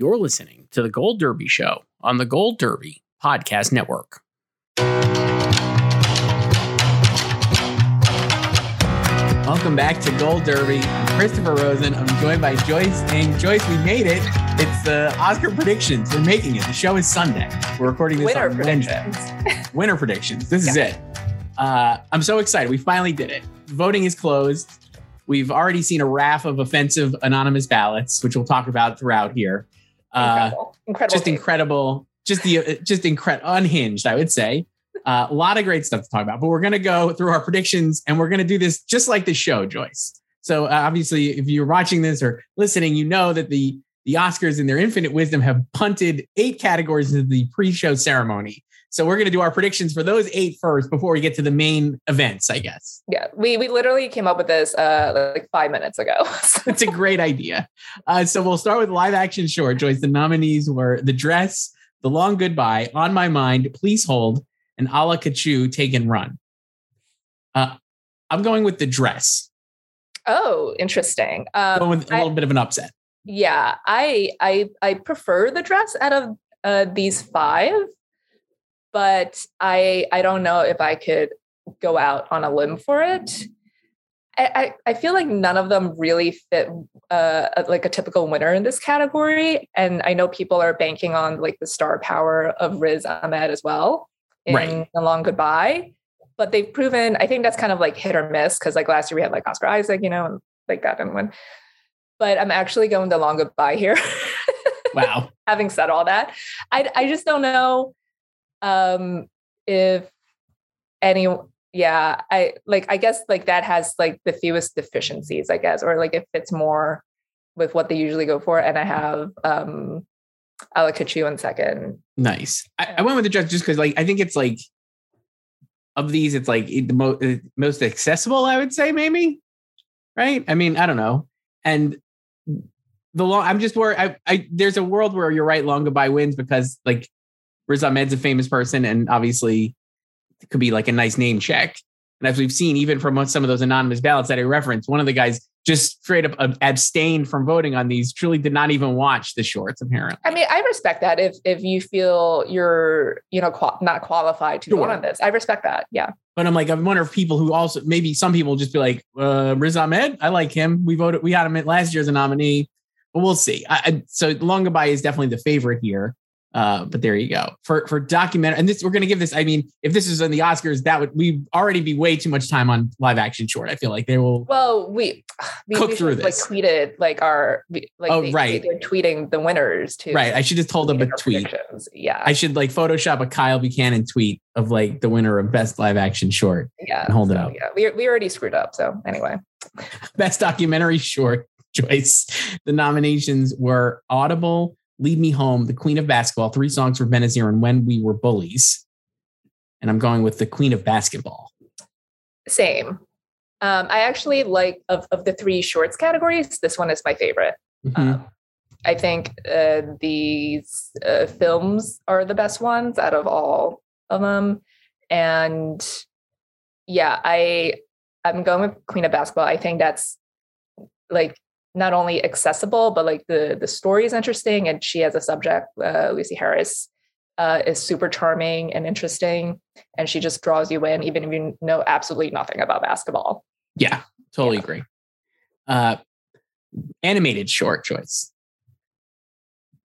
You're listening to the Gold Derby Show on the Gold Derby Podcast Network. Welcome back to Gold Derby. I'm Christopher Rosen. I'm joined by Joyce. And Joyce, we made it. It's the Oscar predictions. We're making it. The show is Sunday. We're recording this Winner on Wednesday. Winter predictions. This is it. Uh, I'm so excited. We finally did it. Voting is closed. We've already seen a raft of offensive anonymous ballots, which we'll talk about throughout here. Uh, Incredible. Incredible. just incredible just the uh, just incredible unhinged i would say uh, a lot of great stuff to talk about but we're going to go through our predictions and we're going to do this just like the show joyce so uh, obviously if you're watching this or listening you know that the the oscars in their infinite wisdom have punted eight categories into the pre-show ceremony so we're going to do our predictions for those eight first before we get to the main events i guess Yeah, we we literally came up with this uh like five minutes ago. it's a great idea. Uh, so we'll start with live action short. Joyce, the nominees were The Dress, The Long Goodbye, On My Mind, Please Hold, and Ala Kachuu, Take and Run. Uh, I'm going with The Dress. oh, interesting. Um, going with a little bit of an upset. yeah, I I I prefer the dress out of uh, these five, but I I don't know if I could go out on a limb for it. I, I I feel like none of them really fit uh, like a typical winner in this category, and I know people are banking on like the star power of Riz Ahmed as well in Right. The Long Goodbye. But they've proven, I think that's kind of like hit or miss because like last year we had like Oscar Isaac, you know, and like that didn't win. But I'm actually going the long goodbye here. Wow. Having said all that, I I just don't know um if any yeah, I like I guess like that has like the fewest deficiencies, I guess, or like it fits more with what they usually go for. And I have um i'll Ala Kachuu in second. Nice. I, I went with The Dress just because, like, I think it's like, of these, it's like the mo- uh, most accessible, I would say, maybe. Right? I mean, I don't know. And the long i'm just worried I, I there's a world where you're right long goodbye wins because like riz ahmed's a famous person and obviously it could be like a nice name check. And as we've seen even from some of those anonymous ballots that i referenced one of the guys just straight up abstained from voting on these truly did not even watch the shorts apparently. I mean, I respect that if if you feel you're, you know, qual- not qualified to vote on this. I respect that. Yeah. but i'm like i wonder if people who also maybe some people just be like uh riz ahmed? I like him. We voted we had him last year as a nominee. But we'll see. I, I, so long goodbye is definitely the favorite here Uh, but there you go for for documentary. And this we're going to give this. I mean, if this is in the Oscars, that would we already be way too much time on live action short. I feel like they will. Well, we we, Cook we through should, this. like tweeted like our like Oh, they, right. they're tweeting the winners too. Right. I should just hold up a tweet. Yeah. I should like Photoshop a Kyle Buchanan tweet of like the winner of best live action short, yeah. and hold it up. Yeah. We we already screwed up. So anyway. best documentary short Joyce. The nominations were Audible, Lead Me Home, The Queen of Basketball, three songs for Benazir, and When We Were Bullies. And I'm going with The Queen of Basketball. Same. Um, I actually like of, of the three shorts categories, this one is my favorite. Mhm. Um, I think uh, these uh, films are the best ones out of all of them, and yeah, I I'm going with Queen of Basketball. I think that's like not only accessible, but like the the story is interesting, and she as a subject, uh, Lucy Harris, uh, is super charming and interesting, and she just draws you in, even if you know absolutely nothing about basketball. yeah, totally Yeah. agree. Uh, animated short Joyce.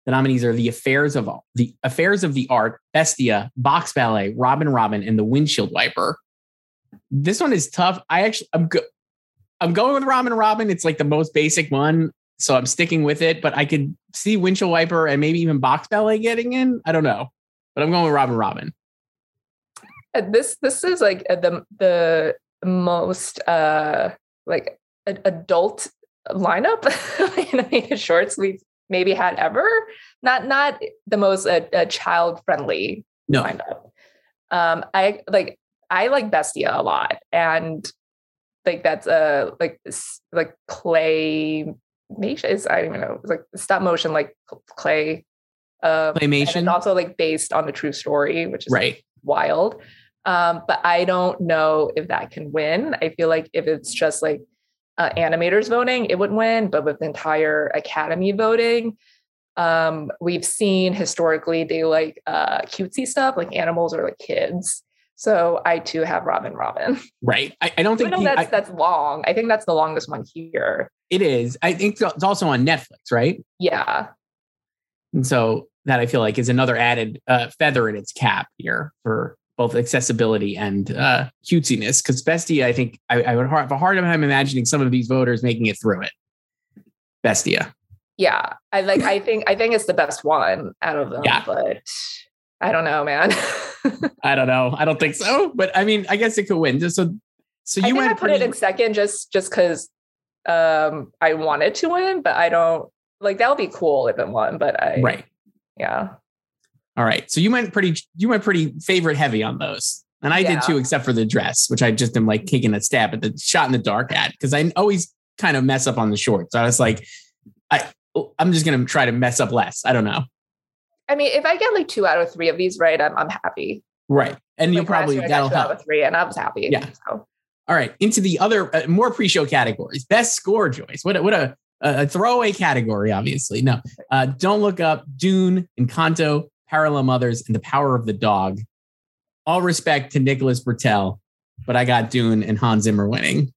The nominees are The Affairs of the Affairs of the Art, Bestia, Box Ballet, Robin Robin, and The Windshield Wiper. This one is tough. I actually I'm go- I'm going with Robin Robin. It's like the most basic one, so I'm sticking with it. But I could see Windshield Wiper and maybe even Box Ballet getting in. I don't know, but I'm going with Robin Robin. Uh, this this is like uh, the the most uh like a, adult lineup in animated shorts we've maybe had ever. Not not the most uh, uh, child friendly No. lineup. Um, I like I like Bestia a lot, and like that's a like like clay is I don't even know it's like stop motion like clay. And Claymation? It's also like based on a true story, which is Right. wild. Um, but I don't know if that can win. I feel like if it's just like uh, animators voting, it would win. But with the entire academy voting, um, we've seen historically they like uh, cutesy stuff, like animals or like kids. So I too have Robin Robin. Right. I, I don't think though that's I- that's long. I think that's the longest one here. it is. I think it's also on Netflix, right? Yeah. And so that I feel like is another added uh, feather in its cap here for both accessibility and uh, cutesiness. Because Bestia, I think I, I would have a hard time imagining some of these voters making it through it. Bestia. Yeah. I like I think I think it's the best one out of them. Yeah. But I don't know, man. I don't know. I don't think so. But I mean, I guess it could win. Just so so I you I went put pretty, it in second just just because um I wanted to win, but I don't like that would be cool if it won. But I right. yeah. All right. So you went pretty you went pretty favorite heavy on those. And I Yeah. did too, except for the dress, which I just am like taking a stab at the shot in the dark at because I always kind of mess up on the shorts. I was like, I I'm just gonna try to mess up less. I don't know. I mean, if I get like two out of three of these right, I'm I'm happy. Right. And you'll Like, probably year that'll two out help. of three, and I was happy. Yeah. So All right. Into the other uh, more pre-show categories. Best score, Joyce. What a, what a a throwaway category, obviously. No. Uh, don't look up Dune, Encanto, Parallel Mothers, and The Power of the Dog. All respect to Nicholas Britell, but I got Dune and Hans Zimmer winning.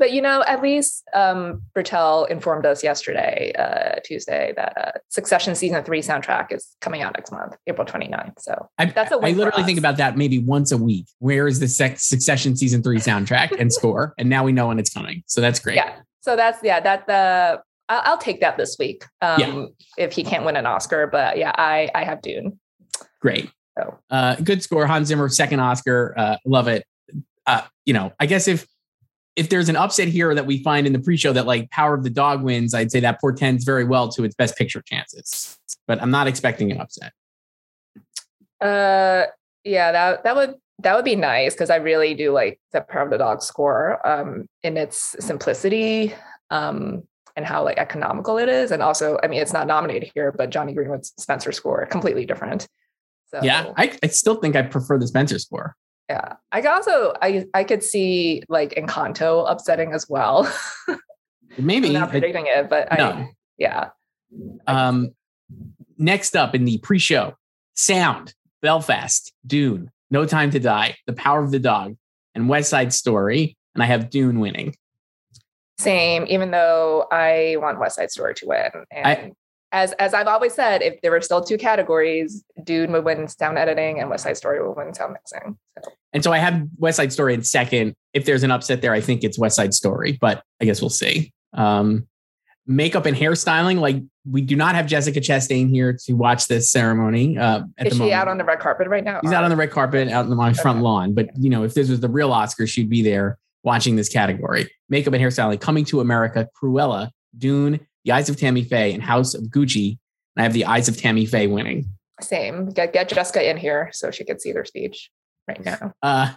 But you know, at least um Britell informed us yesterday, uh Tuesday, that uh, Succession season three soundtrack is coming out next month, April 29th. So I, That's a win I literally think about that maybe once a week. Where is the sex, Succession season three soundtrack and score? And now we know when it's coming. So that's great. yeah. So that's yeah, that the I'll, I'll take that this week. Um Yeah. if he can't win an Oscar. But yeah, I I have Dune. Great. So. Uh, good score. Hans Zimmer, second Oscar. Uh, love it. Uh, you know, I guess if if there's an upset here that we find in the pre-show that like Power of the Dog wins, I'd say that portends very well to its best picture chances. But I'm not expecting an upset. Uh, yeah, that that would that would be nice because I really do like the Power of the Dog score um, in its simplicity um, and how like economical it is, and also I mean it's not nominated here, but Jonny Greenwood's Spencer score completely different. So Yeah, I, I still think I prefer the Spencer score. Yeah, I also I I could see like Encanto upsetting as well. Maybe. I'm not predicting it, but I yeah Um, next up in the pre-show, Sound, Belfast, Dune, No Time to Die, The Power of the Dog, and West Side Story. And I have Dune winning. Same, even though I want West Side Story to win. And I- as as I've always said, if there were still two categories, Dune would win sound editing and West Side Story would win sound mixing. So And so I have West Side Story in second. If there's an upset there, I think it's West Side Story, but I guess we'll see. Um, makeup and hairstyling, like we do not have Jessica Chastain here to watch this ceremony. Uh, at is the she moment. out on the red carpet right now? She's out on the red carpet, out on my front Okay. lawn. But you know, if this was the real Oscar, she'd be there watching this category. Makeup and hairstyling, Coming to America, Cruella, Dune, The Eyes of Tammy Faye, and House of Gucci. And I have The Eyes of Tammy Faye winning. Same. Get get Jessica in here so she could see their speech right now. Uh,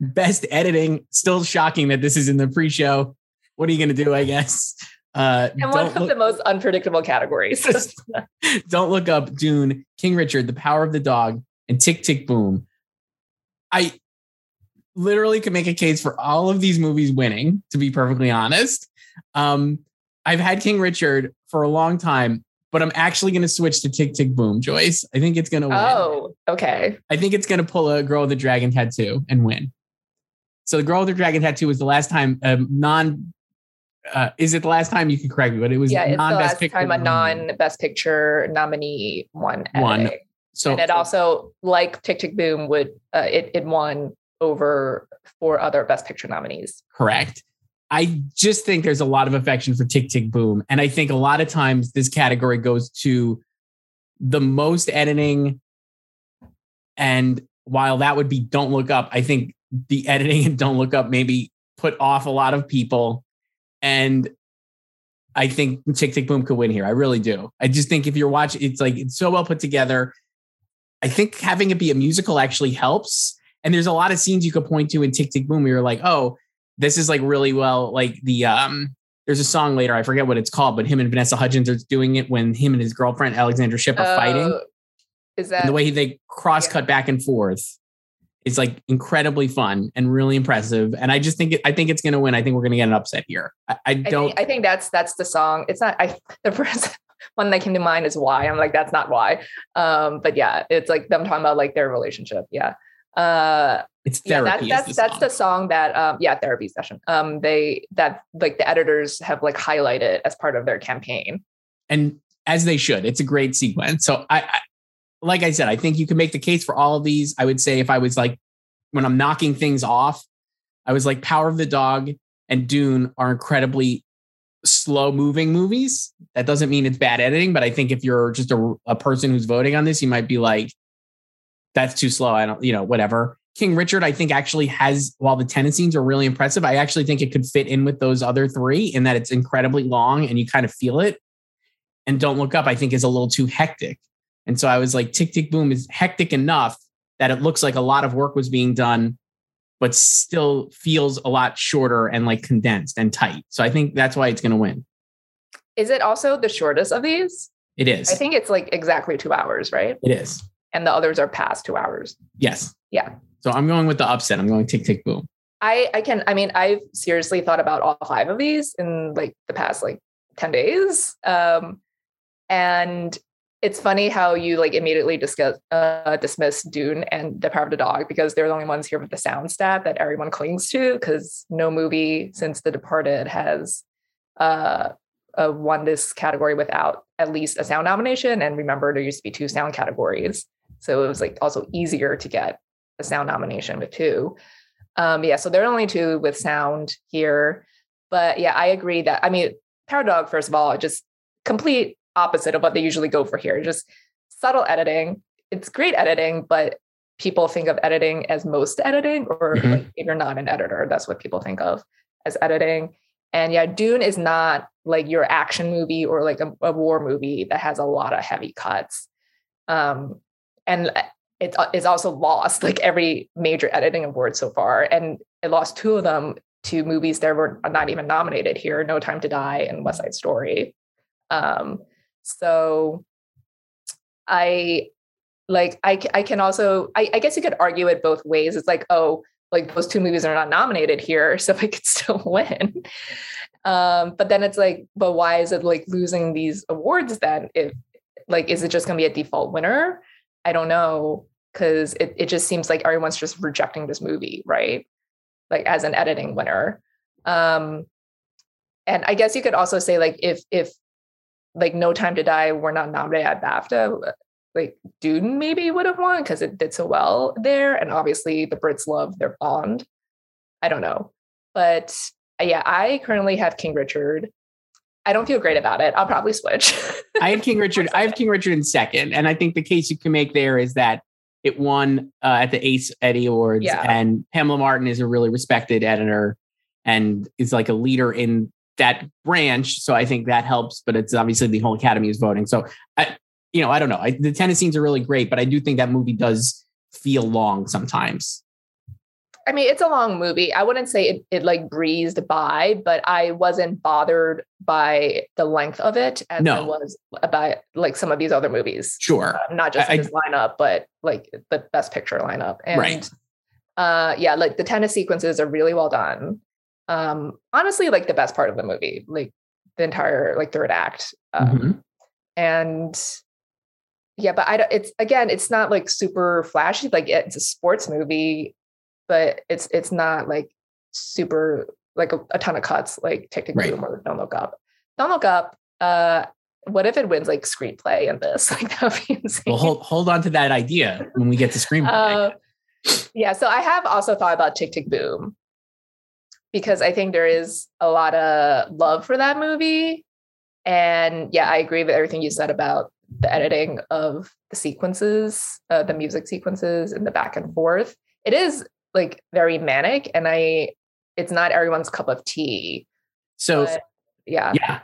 best editing, still shocking that this is in the pre-show. What are you going to do? I guess. Uh, And one of look- the most unpredictable categories. don't look up Dune, King Richard, The Power of the Dog, and Tick Tick Boom. I literally could make a case for all of these movies winning, to be perfectly honest. Um, I've had King Richard for a long time, but I'm actually going to switch to Tick Tick Boom, Joyce. I think it's going to win. oh, okay. I think it's going to pull a Girl with a Dragon tattoo and win. So, the Girl with the Dragon tattoo was the last time a non uh, is it the last time you can correct me? But it was yeah, it's the last picture. time a non-best picture nominee won. Editing. So and it also, like Tick Tick Boom, would uh, it it won over four other best picture nominees. correct. I just think there's a lot of affection for Tick Tick Boom, and I think a lot of times this category goes to the most editing. And while that would be Don't Look Up, I think the editing and Don't Look Up maybe put off a lot of people, and I think Tick Tick Boom could win here. I really do. I just think if you're watching, it's like it's so well put together. I think having it be a musical actually helps. And there's a lot of scenes you could point to in Tick Tick Boom where you're like, oh, this is like really well, like the um there's a song later, I forget what it's called, but him and Vanessa Hudgens are doing it when him and his girlfriend Alexandra Shipp are fighting. Uh, Is that And the way they cross cut back and forth is like incredibly fun and really impressive. And I just think it, I think it's gonna win. I think we're gonna get an upset here. I, I I don't think, I think that's that's the song. It's not. I the first one that came to mind is why. I'm like that's not why. Um, but yeah, it's like them talking about like their relationship. Yeah. Uh, it's yeah, therapy. that, is that's the that's song. the song that um yeah therapy session. Um, they that like the editors have like highlighted as part of their campaign. and as they should. It's a great sequence. So I, I like I said, I think you can make the case for all of these. I would say if I was like when I'm knocking things off, I was like Power of the Dog and Dune are incredibly slow moving movies. That doesn't mean it's bad editing, but I think if you're just a, a person who's voting on this, you might be like, that's too slow. I don't, you know, whatever. King Richard, I think actually has, while the tennis scenes are really impressive, I actually think it could fit in with those other three in that it's incredibly long and you kind of feel it. And Don't Look Up, I think, is a little too hectic. And so I was like, Tick Tick Boom is hectic enough that it looks like a lot of work was being done, but still feels a lot shorter and like condensed and tight. So I think that's why it's going to win. Is it also the shortest of these? It is. I think it's like exactly two hours, right? it is. And the others are past two hours. Yes. Yeah. So I'm going with the upset. I'm going Tick Tick Boom. I I can I mean I've seriously thought about all five of these in like the past like 10 days. Um and it's funny how you like immediately discuss uh dismiss Dune and The Power of the Dog because they're the only ones here with the sound stat that everyone clings to because no movie since The Departed has uh, uh won this category without at least a sound nomination. And remember there used to be two sound categories. So it was like also easier to get a sound nomination with two. Um, yeah, so there are only two with sound here. But yeah, I agree that I mean, Power Dog, first of all, just complete opposite of what they usually go for here. Just subtle editing. It's great editing, but people think of editing as most editing, or Mhm. like, if you're not an editor, that's what people think of as editing. And yeah, Dune is not like your action movie or like a, a war movie that has a lot of heavy cuts. Um, and it is also lost like every major editing award so far, and it lost two of them to movies that were not even nominated here: No Time to Die and West Side Story. Um, so I like I I can also I, I guess you could argue it both ways. It's like oh like those two movies are not nominated here, so I could still win. Um, but then it's like, but why is it like losing these awards then? If like, is it just going to be a default winner? I don't know because it, it just seems like everyone's just rejecting this movie, right? Like as an editing winner. Um, and I guess you could also say like if if like No Time to Die were not nominated at BAFTA, like Dune maybe would have won because it did so well there, and obviously the Brits love their Bond. I don't know, but uh, yeah, I currently have King Richard. I don't feel great about it. I'll probably switch. I had King Richard. I have King Richard in second, and I think the case you can make there is that it won uh, at the Ace Eddie Awards, Yeah. and Pamela Martin is a really respected editor and is like a leader in that branch. So I think that helps. But it's obviously the whole Academy is voting. So I, you know, I don't know. I, the tennis scenes are really great, but I do think that movie does feel long sometimes. I mean, it's a long movie. I wouldn't say it, it like breezed by, but I wasn't bothered by the length of it as I was about like some of these other movies. Sure. Uh, not just I- I- this lineup, but like the best picture lineup. And Right. uh yeah, like the tennis sequences are really well done. Um, honestly, like the best part of the movie, like the entire like third act. Um, Mhm. and yeah but i don't it's again it's not like super flashy like it's a sports movie but it's it's not like super like a, a ton of cuts, like Tick Tick Right. Boom or Don't Look Up. Don't Look Up. Uh, what if it wins like screenplay in this? Like that would be insane. Well, hold hold on to that idea when we get to screenplay. Uh, yeah, so I have also thought about Tick Tick Boom because I think there is a lot of love for that movie. And yeah, I agree with everything you said about the editing of the sequences, uh, the music sequences, and the back and forth. It is like very manic, and I, it's not everyone's cup of tea. so but yeah, yeah.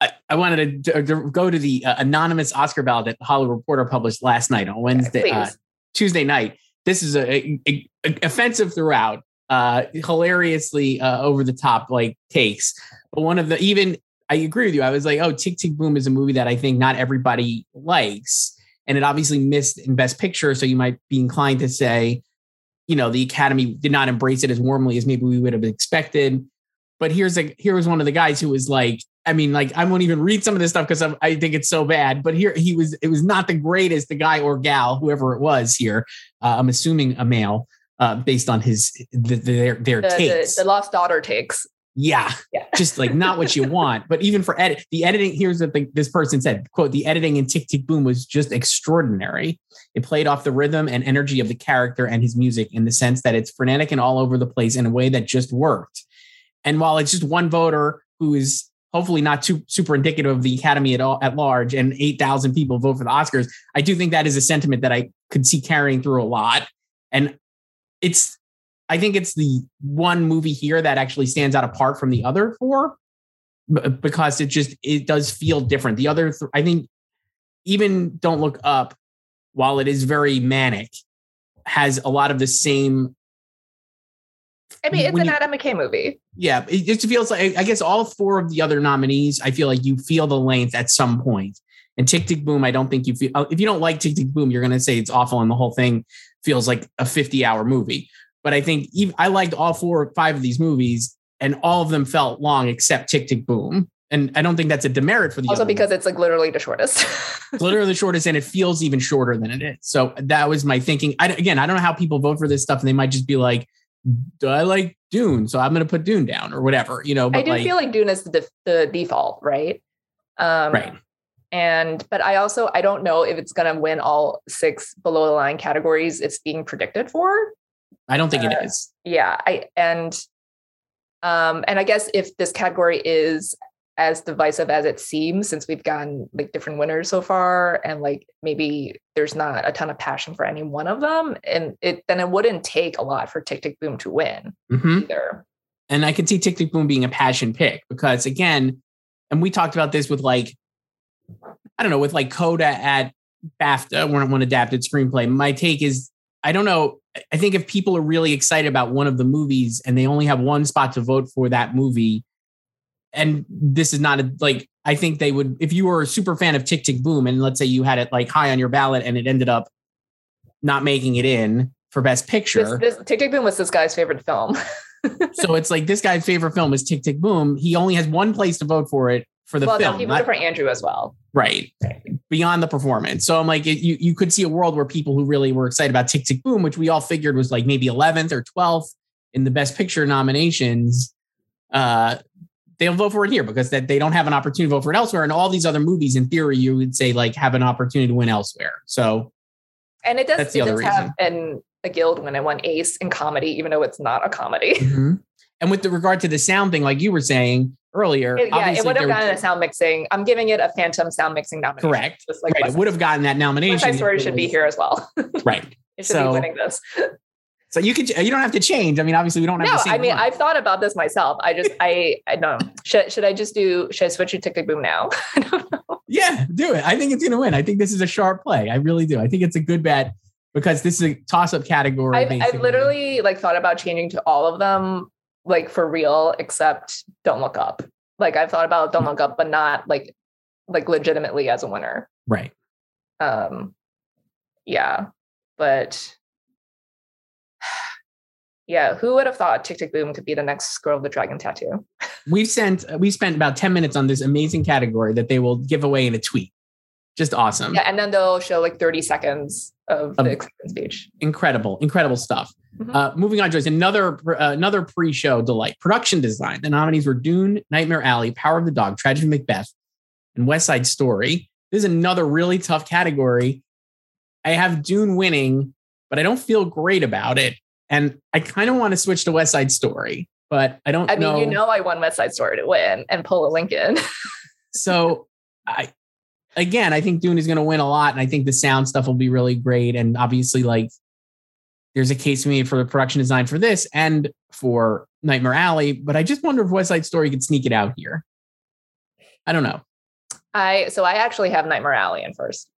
I, I wanted to, to go to the uh, anonymous Oscar ballot that Hollywood Reporter published last night on Wednesday, uh. Tuesday night. This is a, a- a- offensive throughout, uh, hilariously uh, over the top like takes. But one of the even I agree with you. I was like, oh, Tick Tick Boom is a movie that I think not everybody likes, and it obviously missed in Best Picture. So you might be inclined to say, you know, the Academy did not embrace it as warmly as maybe we would have expected. But here's a here was one of the guys who was like, I mean, like I won't even read some of this stuff because I think it's so bad. But here he was. It was not the greatest. The guy or gal, whoever it was here, uh, I'm assuming a male, uh, based on his the, their their the, takes. the, the lost daughter takes. Yeah, Yeah. just like not what you want. But even for edit, the editing. Here's what the, this person said: "quote The editing in Tick Tick Boom was just extraordinary. It played off the rhythm and energy of the character and his music in the sense that it's frenetic and all over the place in a way that just worked. And while it's just one voter who is hopefully not too super indicative of the Academy at all at large, and eight thousand people vote for the Oscars, I do think that is a sentiment that I could see carrying through a lot. And it's, I think it's the one movie here that actually stands out apart from the other four because it just it does feel different. The other, th- I think, even Don't Look Up, while it is very manic, has a lot of the same I mean, it's When an you- Adam McKay movie. yeah, it just feels like I guess all four of the other nominees, I feel like you feel the length at some point. And Tick Tick Boom, I don't think you feel. If you don't like Tick Tick Boom, you're going to say it's awful, and the whole thing feels like a 50 hour movie. But I think even, I liked all four or five of these movies, and all of them felt long except Tick Tick Boom. And I don't think that's a demerit for the Also because it's like literally the shortest. literally the shortest, and it feels even shorter than it is. So that was my thinking. I, again, I don't know how people vote for this stuff, and they might just be like, "Do I like Dune?" So I'm going to put Dune down or whatever, you know. But I do like, feel like Dune is the, def- the default, right? Um, right. And but I also I don't know if it's gonna win all six below the line categories it's being predicted for. I don't think it Uh, is. Yeah, I and um and I guess if this category is as divisive as it seems, since we've gotten like different winners so far, and like maybe there's not a ton of passion for any one of them, and it then it wouldn't take a lot for Tick Tick Boom to win Mhm. either. And I can see Tick Tick Boom being a passion pick because again, and we talked about this with like, I don't know, with like Coda at BAFTA, one, one adapted screenplay. My take is, I don't know. I think if people are really excited about one of the movies and they only have one spot to vote for that movie, and this is not a like, I think they would, if you were a super fan of Tick Tick Boom and let's say you had it like high on your ballot and it ended up not making it in for Best Picture. This, this Tick Tick Boom was this guy's favorite film. so it's like this guy's favorite film is Tick Tick Boom. He only has one place to vote for it for the well, no, film, he not- voted for Andrew as well. Right? Beyond the performance. So I'm like, it, you you could see a world where people who really were excited about Tick Tick Boom, which we all figured was like maybe 11th or 12th in the Best Picture nominations, uh, they'll vote for it here because that they don't have an opportunity to vote for it elsewhere. And all these other movies, in theory, you would say like have an opportunity to win elsewhere. So And it does, That's the it other does have an, a guild win and one ace in comedy, even though it's not a comedy. and with the regard to the sound thing, like you were saying earlier, It- yeah, it would have gotten a sound mixing. I'm giving it a phantom sound mixing nomination. correct. Just like right, it would have gotten that nomination. Side Story if it should be here as well. Right. It should So- be winning this. So you could you don't have to change. I mean, obviously we don't have No, the I mean one. I've thought about this myself. I just I I don't know. Should should I just do should I switch it to Tick Tick Boom now? I don't know. yeah, do it. I think it's gonna win. I think this is a sharp play. I really do. I think it's a good bet because this is a toss-up category. I've. I've literally like thought about changing to all of them, like for real, except Don't Look Up. Like I've thought about Don't Look Up, but not like like legitimately as a winner. right. Um yeah. But yeah, who would have thought Tick Tick Boom could be the next Girl with the Dragon tattoo? We've sent we spent about 10 minutes on this amazing category that they will give away in a tweet. Just awesome. Yeah, and then they'll show like 30 seconds of Um, the acceptance speech. Incredible, incredible stuff. Mhm. Uh, moving on, Joyce, another uh, another pre-show delight. Production design. The nominees were Dune, Nightmare Alley, Power of the Dog, Tragedy of Macbeth, and West Side Story. This is another really tough category. I have Dune winning, but I don't feel great about it, and I kind of want to switch to West Side Story, but I don't I mean, know. you know, I want West Side Story to win and pull a Lincoln. so I again, I think Dune is going to win a lot, and I think the sound stuff will be really great. And obviously, like there's a case made for the production design for this and for Nightmare Alley, but I just wonder if West Side Story could sneak it out here. I don't know. I so I actually have Nightmare Alley in first.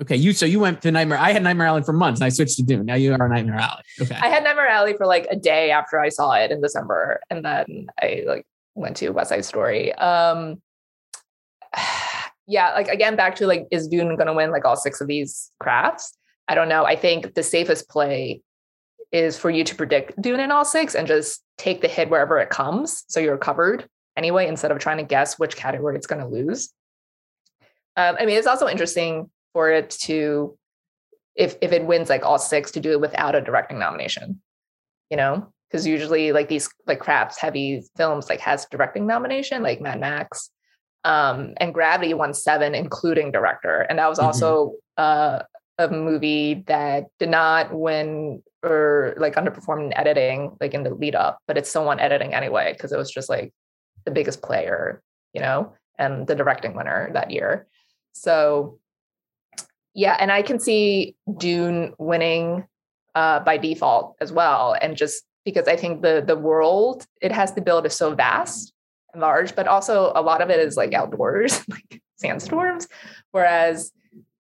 Okay, you so you went to Nightmare. I had Nightmare Alley for months, and I switched to Dune. Now you are Nightmare Alley. Okay, I had Nightmare Alley for like a day after I saw it in December, and then I like went to West Side Story. Um, yeah, like again, back to like, is Dune going to win like all six of these crafts? I don't know. I think the safest play is for you to predict Dune in all six and just take the hit wherever it comes, so you're covered anyway, instead of trying to guess which category it's going to lose. Um, I mean, it's also interesting for it to, if if it wins like all six, to do it without a directing nomination you know because usually like these like crafts heavy films like has directing nomination like mad max um and gravity won seven including director and that was Mhm. also uh a movie that did not win or like underperformed in editing like in the lead up but it still won editing anyway because it was just like the biggest player you know and the directing winner that year so yeah and i can see dune winning uh, by default as well. And just because I think the the world it has to build is so vast large, but also a lot of it is like outdoors, like sandstorms. Whereas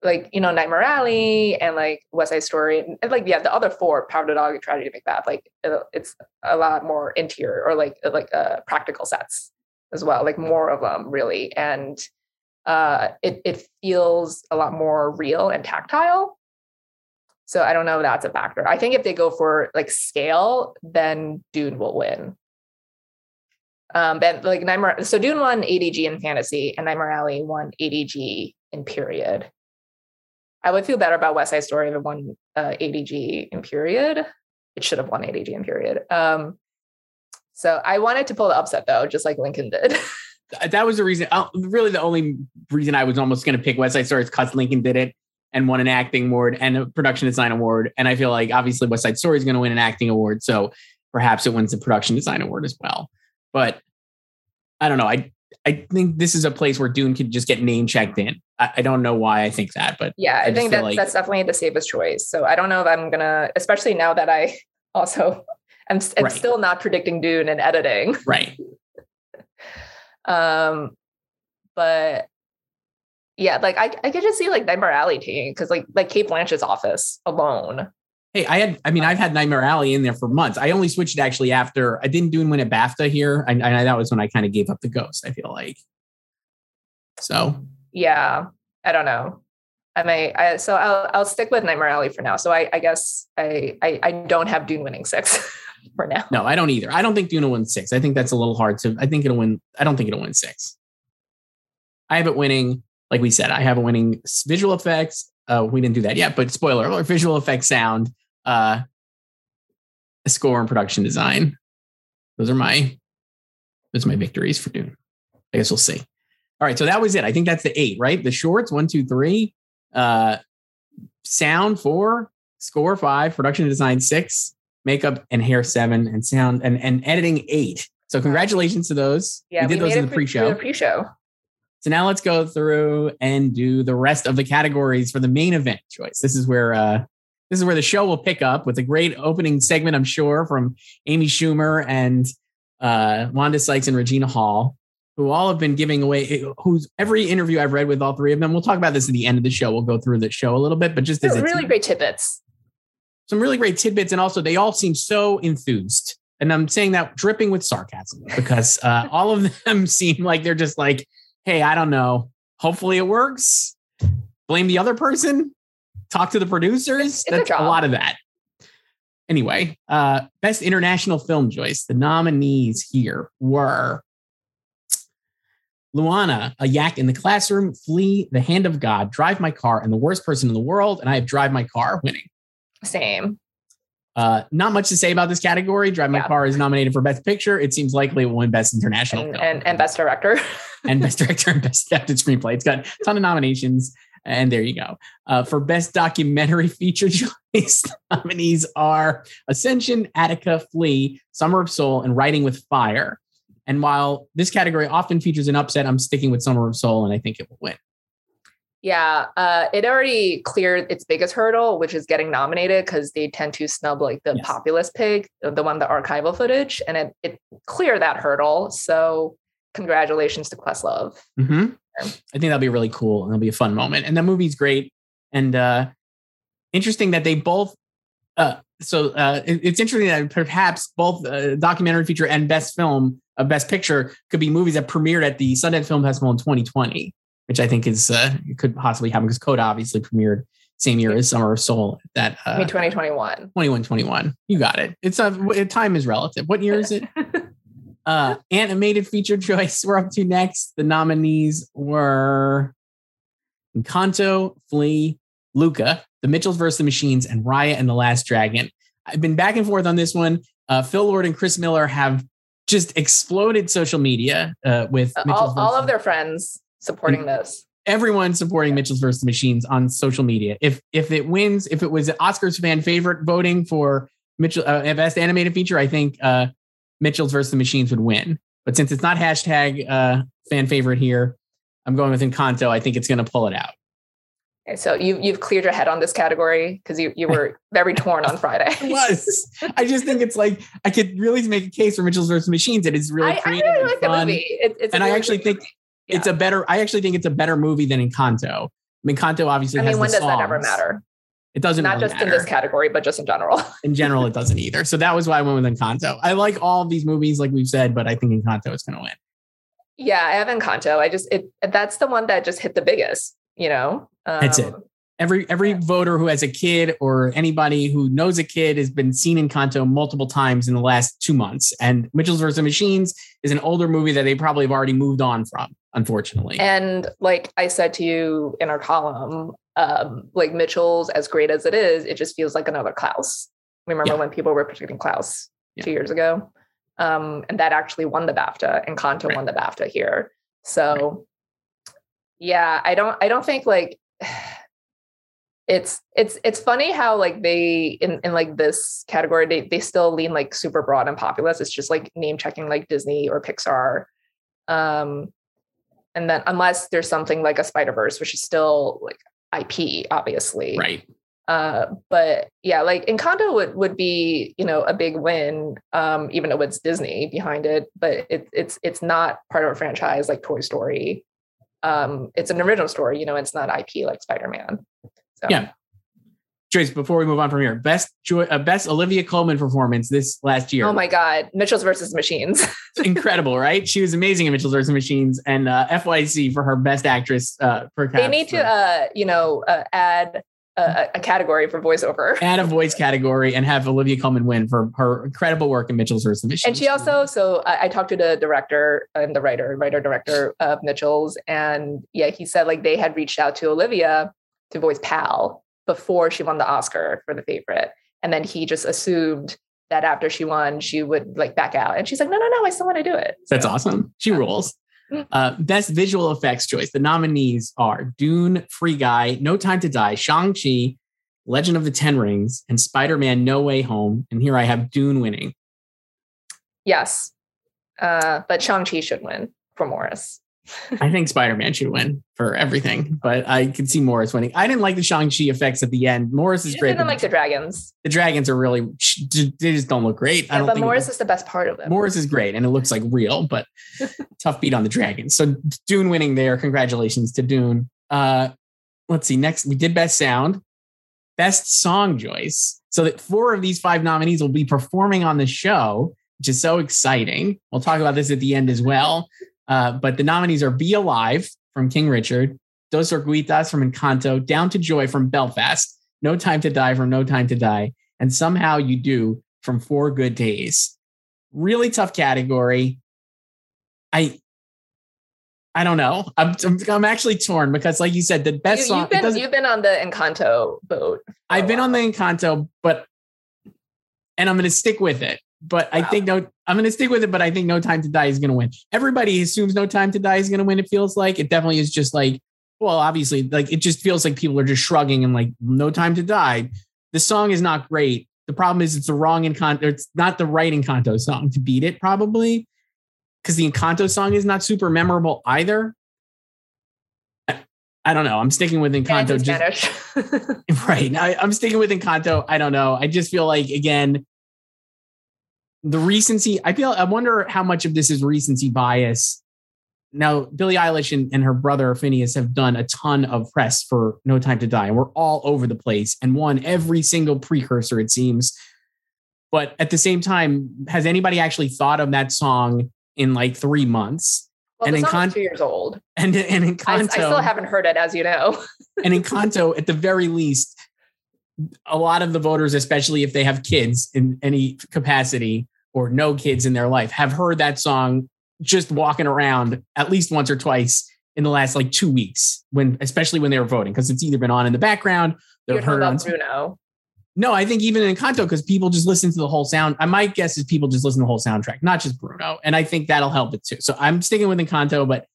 like you know Nightmare Alley and like West Side Story and, like yeah the other four the Dog, Tragedy Macbeth, like it, it's a lot more interior or like like uh, practical sets as well, like more of them really, and uh, it it feels a lot more real and tactile so I don't know if that's a factor. I think if they go for like scale, then Dune will win. Um, but like Nightmare, so Dune won ADG in fantasy, and Nightmare Alley won ADG in period. I would feel better about West Side Story if it won uh, ADG in period. It should have won ADG in period. Um, so I wanted to pull the upset though, just like Lincoln did. that was the reason. Uh, really, the only reason I was almost going to pick West Side Story is because Lincoln did it and won an acting award and a production design award. And I feel like obviously West Side Story is going to win an acting award, so perhaps it wins the production design award as well. But I don't know. I I think this is a place where Dune could just get name checked in. I, I don't know why I think that, but yeah, I I, think that like- that's definitely the safest choice. So I don't know if I'm gonna, especially now that I also I'm, I'm Right. still not predicting Dune and editing. right. Um, but yeah, like I, I could just see like Nightmare Alley taking because like like Cate Blanchett's office alone. Hey, I had, I mean, I've had Nightmare Alley in there for months. I only switched actually after I didn't Dune win at BAFTA here. And that was when I kind of gave up the ghost, I feel like. So Yeah, I don't know. I may I, so I'll I'll stick with Nightmare Alley for now. So I I guess I I, I don't have Dune winning six for now. no, I don't either. I don't think Dune will win six. I think that's a little hard to, I think it'll win. I don't think it'll win six. I have it winning, like we said, I have it winning visual effects. Uh, we didn't do that yet, but spoiler alert, visual effects, sound, uh, score and production design. Those are my, those are my victories for Dune. I guess we'll see. All right. So that was it. I think that's the eight, right? The shorts, one, two, three, uh, sound four, score five, production design six, makeup and hair seven, and sound and, and editing eight. So congratulations to those. Yeah, we did those in the pre- pre-show. The pre-show. So now let's go through and do the rest of the categories for the main event Joyce. This is where uh this is where the show will pick up with a great opening segment, I'm sure, from Amy Schumer and uh Wanda Sykes and Regina Hall, who all have been giving away who's every interview I've read with all three of them. We'll talk about this at the end of the show. We'll go through the show a little bit, but just as really great tidbits. some really great tidbits, and also they all seem so enthused. And I'm saying that dripping with sarcasm because uh, all of them seem like they're just like, "Hey, I don't know. Hopefully it works. Blame the other person. Talk to the producers. It's a That's a, job. lot of that." Anyway, uh, best international film, Joyce. The nominees here were Lunana, a yak in the classroom, flee the hand of God, drive my car, and the worst person in the world. And I have drive my car winning. Same. Uh, not much to say about this category. Drive My Yeah. Car is nominated for Best Picture. It seems likely it will win Best International And, Film and, and best director. and Best Director and Best Adapted Screenplay. It's got a ton of nominations, and there you go. Uh, for Best Documentary Feature Joyce, nominees are Ascension, Attica, Flee, Summer of Soul, and Writing with Fire. And while this category often features an upset, I'm sticking with Summer of Soul, and I think it will win. Yeah, uh, it already cleared its biggest hurdle, which is getting nominated because they tend to snub like the Yes. populist pig, the one the archival footage, and it it cleared that hurdle. So congratulations to Questlove. hmm I think that'll be really cool and it'll be a fun moment. And the movie's great and uh interesting that they both. Uh, so uh, it- it's interesting that perhaps both uh, documentary feature and best film, uh, best picture, could be movies that premiered at the Sundance Film Festival in 2020, which I think is uh, could possibly happen because Coda obviously premiered same year as Summer of Soul. That I uh, mean, 2021. 21 21 you got it it's a time is relative what year is it uh animated feature Joyce we're up to next the nominees were Encanto, Flee, Luca, The Mitchells vs. the Machines, and Raya and the Last Dragon. I've been back and forth on this one. Uh, Phil Lord and Chris Miller have just exploded social media uh, with all, all of their friends supporting this. everyone supporting Mitchell's versus the Machines on social media. If if it wins, if it was Oscars fan favorite voting for Mitchell uh, best animated feature, I think uh, Mitchell's versus the Machines would win. But since it's not hashtag uh, fan favorite here, I'm going with Encanto. I think it's going to pull it out. Okay, so you you've cleared your head on this category because you you were very torn on Friday. It was. I just think it's like I could really make a case for Mitchell's versus the Machines. It is really I, I creative really and like the fun. movie. It, it's And I really actually think movie. It's a better. I actually think it's a better movie than Encanto. I mean, Encanto obviously I has mean, when the does that ever matter? It doesn't Not really just in this category, but just in general. in general, it doesn't either. So that was why I went with Encanto. I like all of these movies, like we've said, but I think Encanto is going to win. Yeah, I have Encanto. I just it that's the one that just hit the biggest. You know, um, That's it. Every every Yeah. voter who has a kid or anybody who knows a kid has been seen in Encanto multiple times in the last two months. And Mitchell's vs. Machines is an older movie that they probably have already moved on from, unfortunately. And like I said to you in our column, um, like Mitchell's, as great as it is, it just feels like another Klaus. Remember Yeah. when people were predicting Klaus Yeah. two years ago? Um, and that actually won the BAFTA, Encanto Right. won the BAFTA here. So, yeah, I don't, I don't think like it's it's it's funny how like they in in like this category they they still lean like super broad and populist. It's just like name checking like Disney or Pixar. Um, and then unless there's something like a Spider Verse, which is still like IP, obviously. right. Uh, but yeah, like Encanto would would be you know a big win, um, even though it's Disney behind it. But it, it's it's not part of a franchise like Toy Story. Um, it's an original story, you know. It's not IP like Spider Man. So Yeah. Before we move on from here, best joy, uh, best Olivia Colman performance this last year. Oh my God, Mitchell's versus Machines. incredible, right? She was amazing in Mitchell's versus Machines and uh, FYC for her best actress uh, per they need to, uh, you know, uh, add a, a category for voiceover. add a voice category and have Olivia Colman win for her incredible work in Mitchell's versus Machines. And she also, so I, I talked to the director and the writer, writer director of Mitchell's, and yeah, he said like they had reached out to Olivia to voice Pal before she won the Oscar for the favorite, and then he just assumed that after she won, she would like back out, and she's like, no, no, no, I still want to do it. That's So, awesome. She Yeah. rules. Mm. Uh, best visual effects Joyce. The nominees are Dune, Free Guy, No Time to Die, Shang-Chi, Legend of the Ten Rings, and Spider-Man No Way Home. And here I have Dune winning. Yes, uh, but Shang Chi should win for Morris. I think Spider-Man should win for everything, but I can see Morris winning. I didn't like the Shang-Chi effects at the end. Morris is great. didn't like the dragons, the dragons are really they just don't look great. I don't but Morris is the best part of it. Morris is great and it looks like real, but tough beat on the dragons. So Dune winning there. Congratulations to Dune. Uh, let's see. Next, we did best sound, best song Joyce. So that four of these five nominees will be performing on the show, which is so exciting. We'll talk about this at the end as well. Uh, but the nominees are Be Alive from King Richard, Dos Oruguitas from Encanto, Down to Joy from Belfast, No Time to Die from No Time to Die, and Somehow You Do from Four Good Days. Really tough category. I I don't know. I'm, I'm, actually torn because, like you said, the best You, song. it been you've been on the Encanto boat. I've been on the. Encanto, but and I'm going to stick with it. But I think no, I'm going to stick with it. But I think No Time to Die is going to win. Everybody assumes No Time to Die is going to win. It feels like it definitely is just like, well, obviously, like it just feels like people are just shrugging and like No Time to Die. The song is not great. The problem is it's the wrong Encanto. It's not the right Encanto song to beat it, probably, because the Encanto song is not super memorable either. I, I don't know. I'm sticking with Encanto. in just- Right. I, I'm sticking with Encanto. I don't know. I just feel like again, the recency. I feel. I wonder how much of this is recency bias. Now, Billie Eilish and, and her brother Finneas have done a ton of press for No Time to Die, and we're all over the place and won every single precursor, it seems. But at the same time, has anybody actually thought of that song in like three months? well, And Encan- is two years old. And and I, Encanto, I still haven't heard it, as you know. and Encanto, at the very least, a lot of the voters, especially if they have kids in any capacity or no kids in their life, have heard that song just walking around at least once or twice in the last like two weeks, when especially when they were voting, because it's either been on in the background, they've heard on. Bruno. No, I think even Encanto, because people just listen to the whole sound. Uh, I might guess is people just listen to the whole soundtrack, not just Bruno, and I think that'll help it too. So I'm sticking with Encanto, but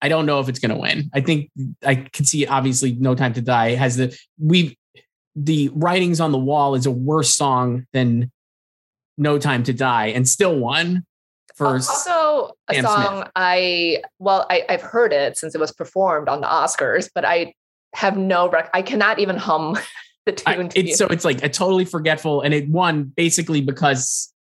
I don't know if it's going to win. I think I can see. Obviously, No Time to Die has the we the writings on the wall is a worse song than No Time to Die, and still won for also a Sam song Smith. I well I, I've heard it since it was performed on the Oscars, but I have no rec- I cannot even hum the I- tune. to you. it's so it's like a totally forgetful, and it won basically because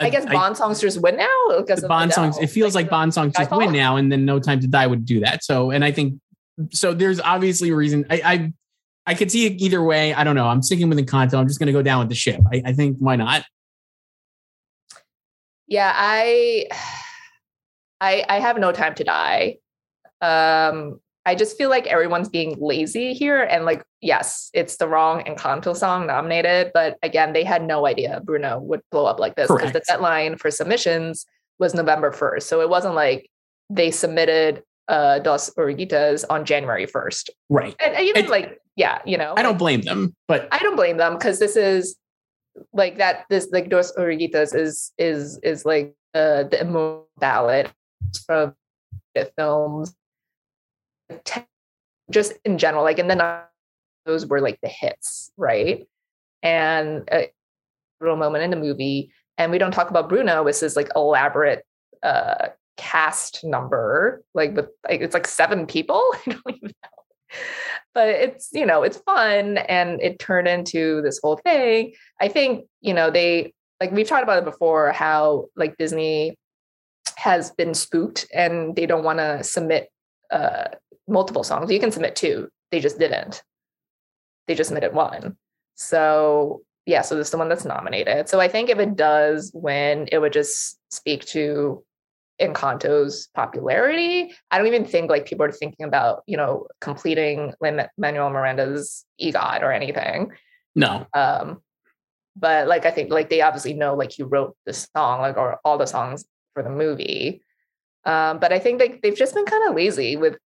I guess Bond songs just win now because the Bond songs. It feels like, Bond songs just Skyfall? win now, and then No Time to Die would do that. So, and I think so. There's obviously a reason. I I, I could see it either way. I don't know. I'm sticking with Encanto. I'm just going to go down with the ship. I, I think why not? Yeah, I I I have no time to die. Um I just feel like everyone's being lazy here and like yes, it's the wrong Encanto song nominated, but again, they had no idea Bruno would blow up like this because the deadline for submissions was November 1st. So it wasn't like they submitted uh Dos Oruguitas on January 1st. Right. And, and even It- like yeah, you know. I don't blame them, but I don't blame them because this is like that. This like Dos Oruguitas is is is like uh, the emo ballad from the films, just in general. Like, and then uh, those were like the hits, right? And a little moment in the movie, and we don't talk about Bruno. This is like elaborate uh cast number, like with like it's like seven people. I don't even know but it's you know it's fun and it turned into this whole thing. I think you know they like we've talked about it before how like disney has been spooked and they don't want to submit uh multiple songs. You can submit two they just didn't. They just submitted one. So yeah so this is the one that's nominated. So i think if it does win it would just speak to Encanto's popularity. I don't even think like people are thinking about, you know, completing Lin Manuel Miranda's EGOT or anything. no. Um, but like I think like they obviously know like he wrote the song, like or all the songs for the movie. Um, but I think like they've just been kind of lazy with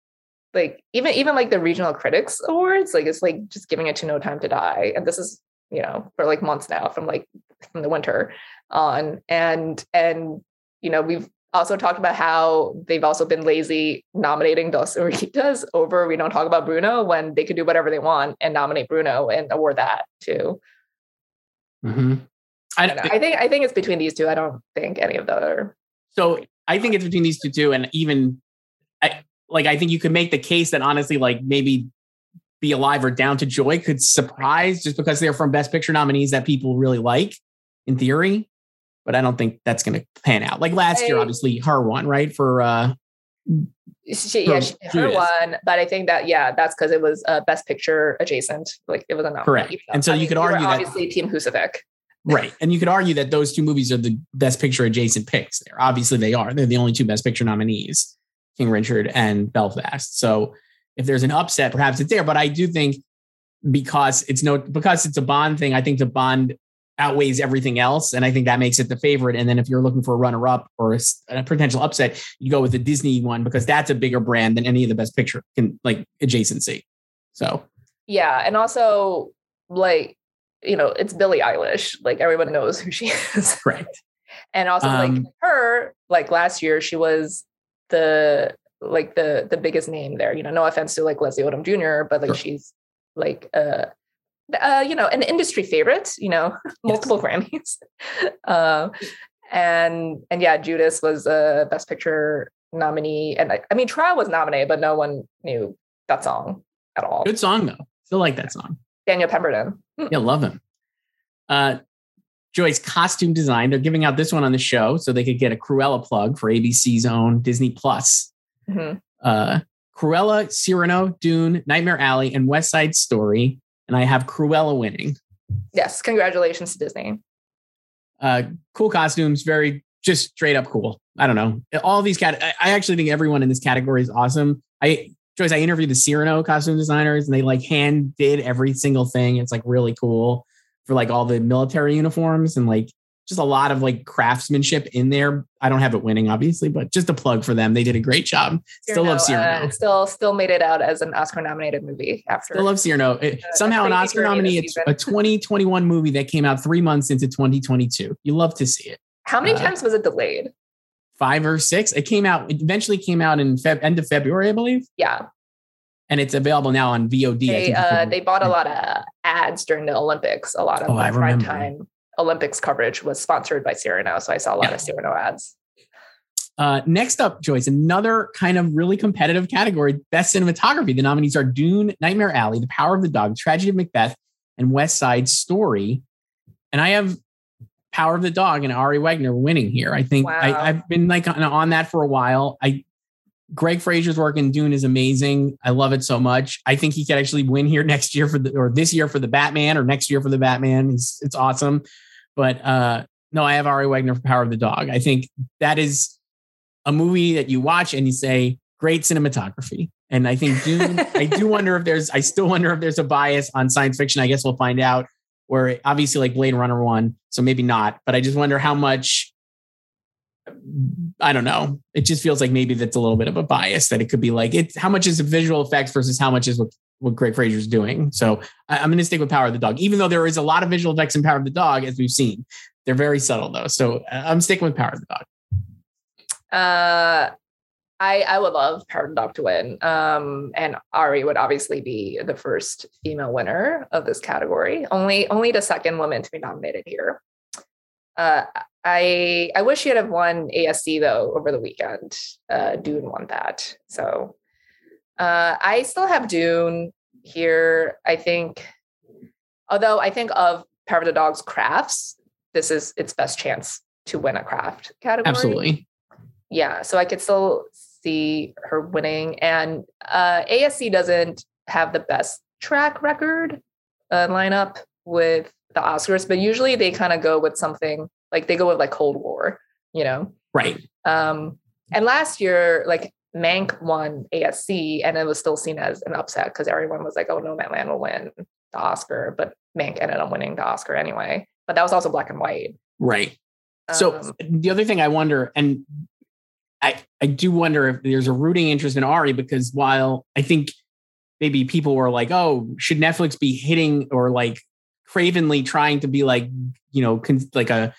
like even even like the regional critics awards, like it's like just giving it to No Time to Die. And this is, you know, for like months now from like from the winter on. And and you know, we've also talked about how they've also been lazy nominating Dos Oruguitas over We Don't Talk About Bruno when they could do whatever they want and nominate Bruno and award that too. Mhm. I, I. I think I think it's between these two. I don't think any of the other. so I think it's between these two too, and even I like I think you could make the case that honestly, like maybe Be Alive or Down to Joy could surprise just because they're from Best Picture nominees that people really like in theory. But I don't think that's going to pan out. Like last year, obviously, her one right for uh She, yeah, she, her one, but I think that yeah, that's because it was uh, Best Picture adjacent. Like it was a nominee. Correct. And so you could we were argue that- obviously Team Husavik. right, and you could argue that those two movies are the Best Picture adjacent picks. There, obviously, they are. They're the only two Best Picture nominees, King Richard and Belfast. So if there's an upset, perhaps it's there. But I do think because it's no because it's a Bond thing, I think the Bond outweighs everything else. And I think that makes it the favorite. And then if you're looking for a runner up or a, a, potential upset, you go with the Disney one because that's a bigger brand than any of the best picture can like adjacency. So, yeah. And also, like, you know, it's Billie Eilish. Like, everyone knows who she is. Correct. and also, um, like, her, like last year, she was the like the the biggest name there. You know, no offense to like Leslie Odom Jr., but like sure. she's like uh uh, you know, an industry favorite, you know, multiple yes. Grammys. uh, and and yeah, Judas was a Best Picture nominee, and I, I, mean, Trial was nominated, but no one knew that song at all. Good song though. Still like that song. Daniel Pemberton. Hmm. Yeah, love him. Uh, Joyce costume design. They're giving out this one on the show so they could get a Cruella plug for ABC's own Disney Plus. Mm-hmm. Uh, Cruella, Cyrano, Dune, Nightmare Alley, and West Side Story and I have Cruella winning. Yes, congratulations to Disney. Uh, cool costumes, very just straight up cool. I don't know. All these cat. I actually think everyone in this category is awesome. I Joyce, I interviewed the Cyrano costume designers, and they like hand did every single thing. It's like really cool for like all the military uniforms and like just a lot of like craftsmanship in there. I don't have it winning, obviously, but just a plug for them. They did a great job. Cyrano, still love Cyrano. Uh, still, still made it out as an Oscar nominated movie after. Still love Cyrano. It, uh, somehow an Oscar nominee. It's a 2021 movie that came out three months into 2022. You love to see it. How many uh, times was it delayed? Five or six. It came out. It eventually came out in Feb, end of February, I believe. Yeah. And it's available now on VOD. They, uh, they bought a lot of ads during the Olympics. A lot of oh, prime time Olympics coverage was sponsored by Cyrano. So I saw a lot yeah. of Cyrano ads. Uh, next up, Joyce, another kind of really competitive category best cinematography. The nominees are Dune, Nightmare Alley, The Power of the Dog, Tragedy of Macbeth, and West Side Story. And I have Power of the Dog and Ari Wegner winning here. I think wow. I, have been like on, on, that for a while. I Greig Fraser's work in Dune is amazing. I love it so much. I think he could actually win here next year for the or this year for the Batman or next year for the Batman. It's it's awesome. But uh no, I have Ari Wegner for Power of the Dog. I think that is a movie that you watch and you say, great cinematography. And I think Dune, I do wonder if there's, I still wonder if there's a bias on science fiction. I guess we'll find out where obviously like Blade Runner one, so maybe not, but I just wonder how much I don't know. It just feels like maybe that's a little bit of a bias that it could be like it. How much is the visual effects versus how much is what what Greig Fraser's doing? So I, am going to stick with Power of the Dog, even though there is a lot of visual effects in Power of the Dog, as we've seen. They're very subtle though, so uh, I'm sticking with Power of the Dog. Uh, I I would love Power of the Dog to win. Um, and Ari would obviously be the first female winner of this category. Only only the second woman to be nominated here. Uh, I I wish she had have won ASC though over the weekend. Uh, Dune won that, so uh, I still have Dune here. I think, although I think of Power of the Dog's crafts, this is its best chance to win a craft category. Absolutely. Yeah, so I could still see her winning, and uh, ASC doesn't have the best track record uh, lineup with the Oscars, but usually they kind of go with something like they go with like Cold War, you know? Right. Um, and last year, like Mank won ASC and it was still seen as an upset because everyone was like, oh, Nomadland will win the Oscar, but Mank ended up winning the Oscar anyway. But that was also black and white. Right. So um, the other thing I wonder, and I, I do wonder if there's a rooting interest in Ari because while I think maybe people were like, oh, should Netflix be hitting or like cravenly trying to be like, you know, con- like a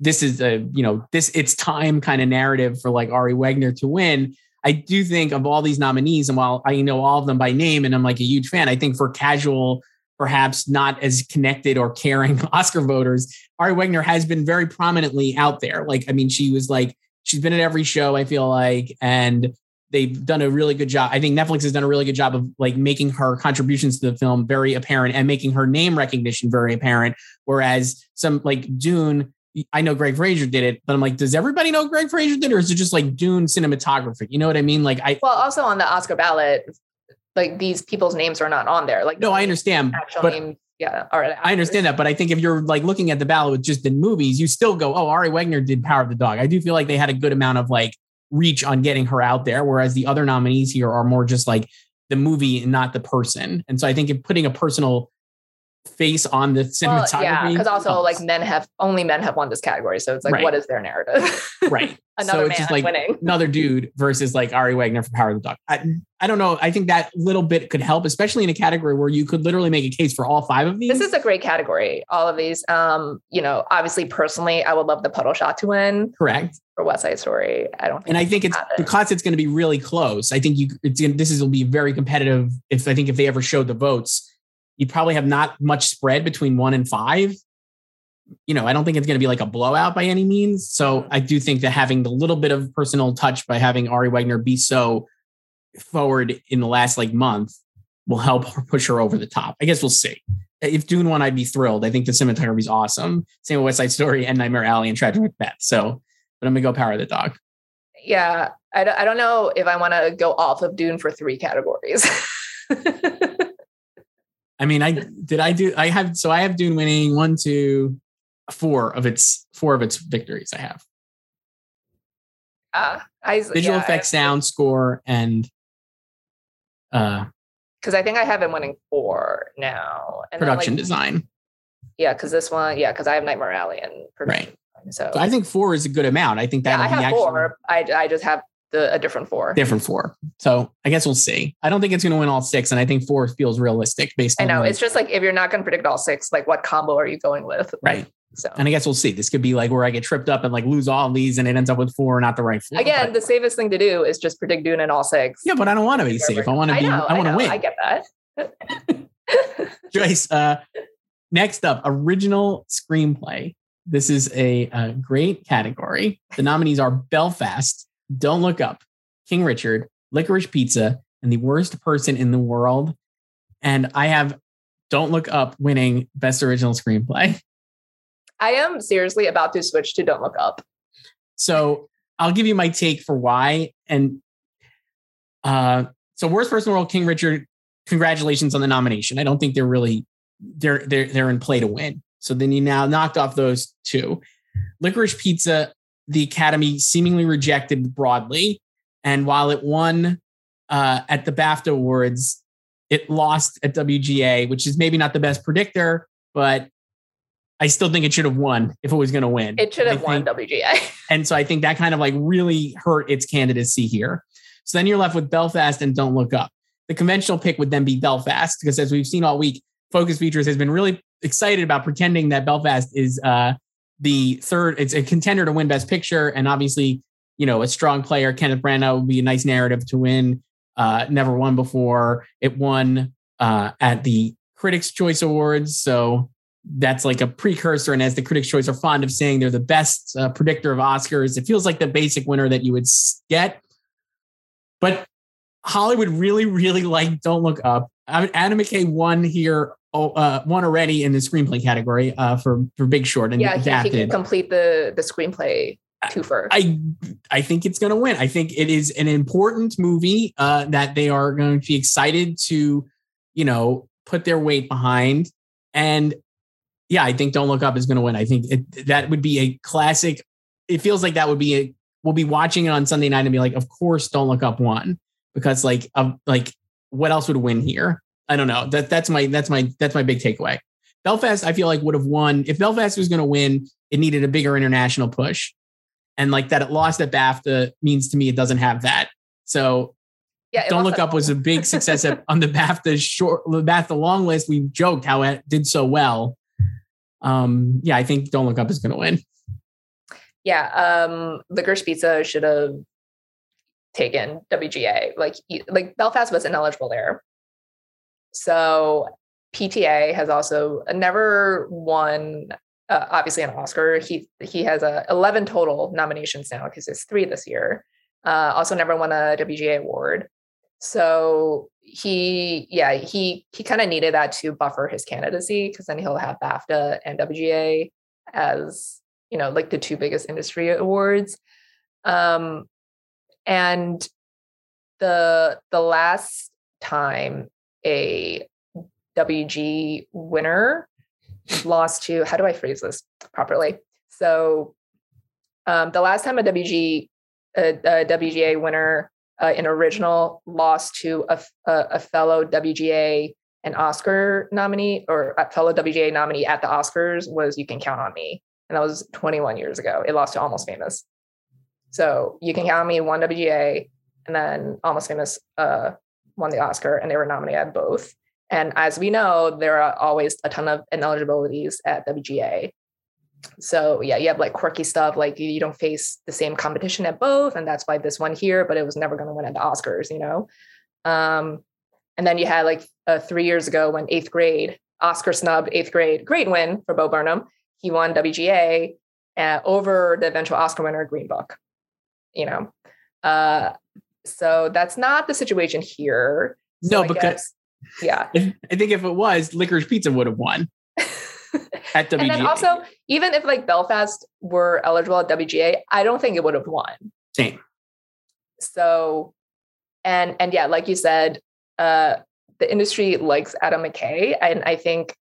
this is a you know this it's time kind of narrative for like Ari Wegner to win. I do think of all these nominees, and while I know all of them by name, and I'm like a huge fan, I think for casual, perhaps not as connected or caring Oscar voters, Ari Wegner has been very prominently out there. Like, I mean, she was like she's been at every show. I feel like, and they've done a really good job. I think Netflix has done a really good job of like making her contributions to the film very apparent and making her name recognition very apparent. Whereas some like Dune, I know Greig Fraser did it, but I'm like, does everybody know Greig Fraser did, it, or is it just like Dune cinematography? You know what I mean? Like, I well, also on the Oscar ballot, like these people's names are not on there. Like, no, I understand, but names, yeah, all right. I understand that, but I think if you're like looking at the ballot with just the movies, you still go, oh, Ari Wegner did Power of the Dog. I do feel like they had a good amount of like reach on getting her out there, whereas the other nominees here are more just like the movie and not the person. And so I think if putting a personal face on the Well, cinematography. yeah, because also helps. like men have only men have won this category, so it's like, Right. what is their narrative? right. Another so man just like winning. another dude versus like Ari Wegner for Power of the Dog. I, I don't know. I think that little bit could help, especially in a category where you could literally make a case for all five of these. This is a great category. All of these, um, you know, obviously personally, I would love the puddle shot to win correct. for West Side Story. I don't, think And I think it's because it's going to be really close. I think you it's this is will be very competitive. If I think if they ever showed the votes, you'd probably have not much spread between one and five. You know, I don't think it's going to be like a blowout by any means. So I do think that having the little bit of personal touch by having Ari Wegner be so forward in the last like month will help push her over the top. I guess we'll see. If Dune won, I'd be thrilled. I think the cinematography is awesome. Same with West Side Story and Nightmare Alley and Tragic Macbeth. So, but I'm gonna go Power the Dog. yeah, I don't know if I want to go off of Dune for three categories. I mean, I did I do I have so I have Dune winning one, two, four of its four of its victories. I have uh, I visual effects, sound, score, and uh because I think I have it winning four now. And production like, design. Yeah, because this one, yeah, because I have Nightmare Alley and production. Right. So, So I think four is a good amount. I think that'll I have actually four. I I just have the a different four. different four. So I guess we'll see. I don't think it's going to win all six, and I think four feels realistic based I know. It's just like if you're not going to predict all six, like what combo are you going with? right. So And I guess we'll see. This could be like where I get tripped up and like lose all of these, and it ends up with four, not the right four. again, But- the safest thing to do is just predict Dune in all six. yeah, but I don't want to be safe. I want to be. know, I want to win. I get that. Joyce, uh, next up, original screenplay. This is a, uh great category. The nominees are Belfast, Don't Look Up, King Richard, Licorice Pizza, and The Worst Person in the World. And I have Don't Look Up winning Best Original Screenplay. I am seriously about to switch to Don't Look Up. So I'll give you my take for why. And uh, so Worst Person in the World, King Richard, congratulations on the nomination. I don't think they're really they're they're they're in play to win. So then you now knocked off those two. Licorice Pizza, the Academy seemingly rejected broadly, and while it won uh, at the BAFTA Awards, it lost at WGA, which is maybe not the best predictor, but I still think it should have won if it was going to win. It should have won WGA. and so I think that kind of like really hurt its candidacy here. So then you're left with Belfast and Don't Look Up. The conventional pick would then be Belfast because as we've seen all week, Focus Features has been really excited about pretending that Belfast is uh, the third, it's a contender to win Best Picture. And obviously, you know, a strong player, Kenneth Branagh would be a nice narrative to win. Uh, never won before. It won uh, at the Critics' Choice Awards. So that's like a precursor. And as the Critics' Choice are fond of saying, they're the best uh, predictor of Oscars. It feels like the basic winner that you would get. But Hollywood really, really like Don't Look Up. I mean, Adam McKay won here, oh, uh, won already in the screenplay category uh, for for Big Short and yeah, he, he can complete the the screenplay twofer. I I think it's going to win. I think it is an important movie uh, that they are going to be excited to, you know, put their weight behind. And yeah, I think Don't Look Up is going to win. I think it, that would be a classic. It feels like that would be a. We'll be watching it on Sunday night and be like, of course, Don't Look Up won because like of like what else would win here? I don't know. That that's my that's my that's my big takeaway. Belfast, I feel like would have won if Belfast was going to win. It needed a bigger international push and like that it lost at BAFTA means to me it doesn't have that. So yeah, Don't Look Up was a big success at, on the BAFTA short, the BAFTA long list. We joked how it did so well. Um, yeah, I think Don't Look Up is going to win. yeah. Um, Licorice Pizza should have taken WGA. Like like Belfast was ineligible there. So PTA has also never won. Uh, obviously, an Oscar. He he has a 11 total nominations now because it's three this year. Uh, also, never won a WGA award. So he, yeah, he he kind of needed that to buffer his candidacy because then he'll have BAFTA and WGA as you know like the two biggest industry awards. Um, and the the last time a WG winner lost to how do I phrase this properly? So um, the last time a WG a, a WGA winner uh, in original lost to a a fellow WGA and Oscar nominee or a fellow WGA nominee at the Oscars was You Can Count on Me. And that was 21 years ago. It lost to Almost Famous. So You Can Count on Me won WGA and then Almost Famous uh, won the Oscar and they were nominated at both. And as we know, there are always a ton of ineligibilities at WGA. So yeah, you have like quirky stuff, like you, you don't face the same competition at both, and that's why this one here, but it was never going to win at the Oscars, you know. Um, and then you had like uh, three years ago when eighth grade Oscar snubbed eighth grade, great win for Bo Burnham. He won WGA uh, over the eventual Oscar winner Green Book. You know, uh, so that's not the situation here. So no, I because guess- yeah. if, I think if it was, Licorice Pizza would have won at WGA. And then also, even if like Belfast were eligible at WGA, I don't think it would have won. same. So, and and yeah, like you said, uh, the industry likes Adam McKay, and I think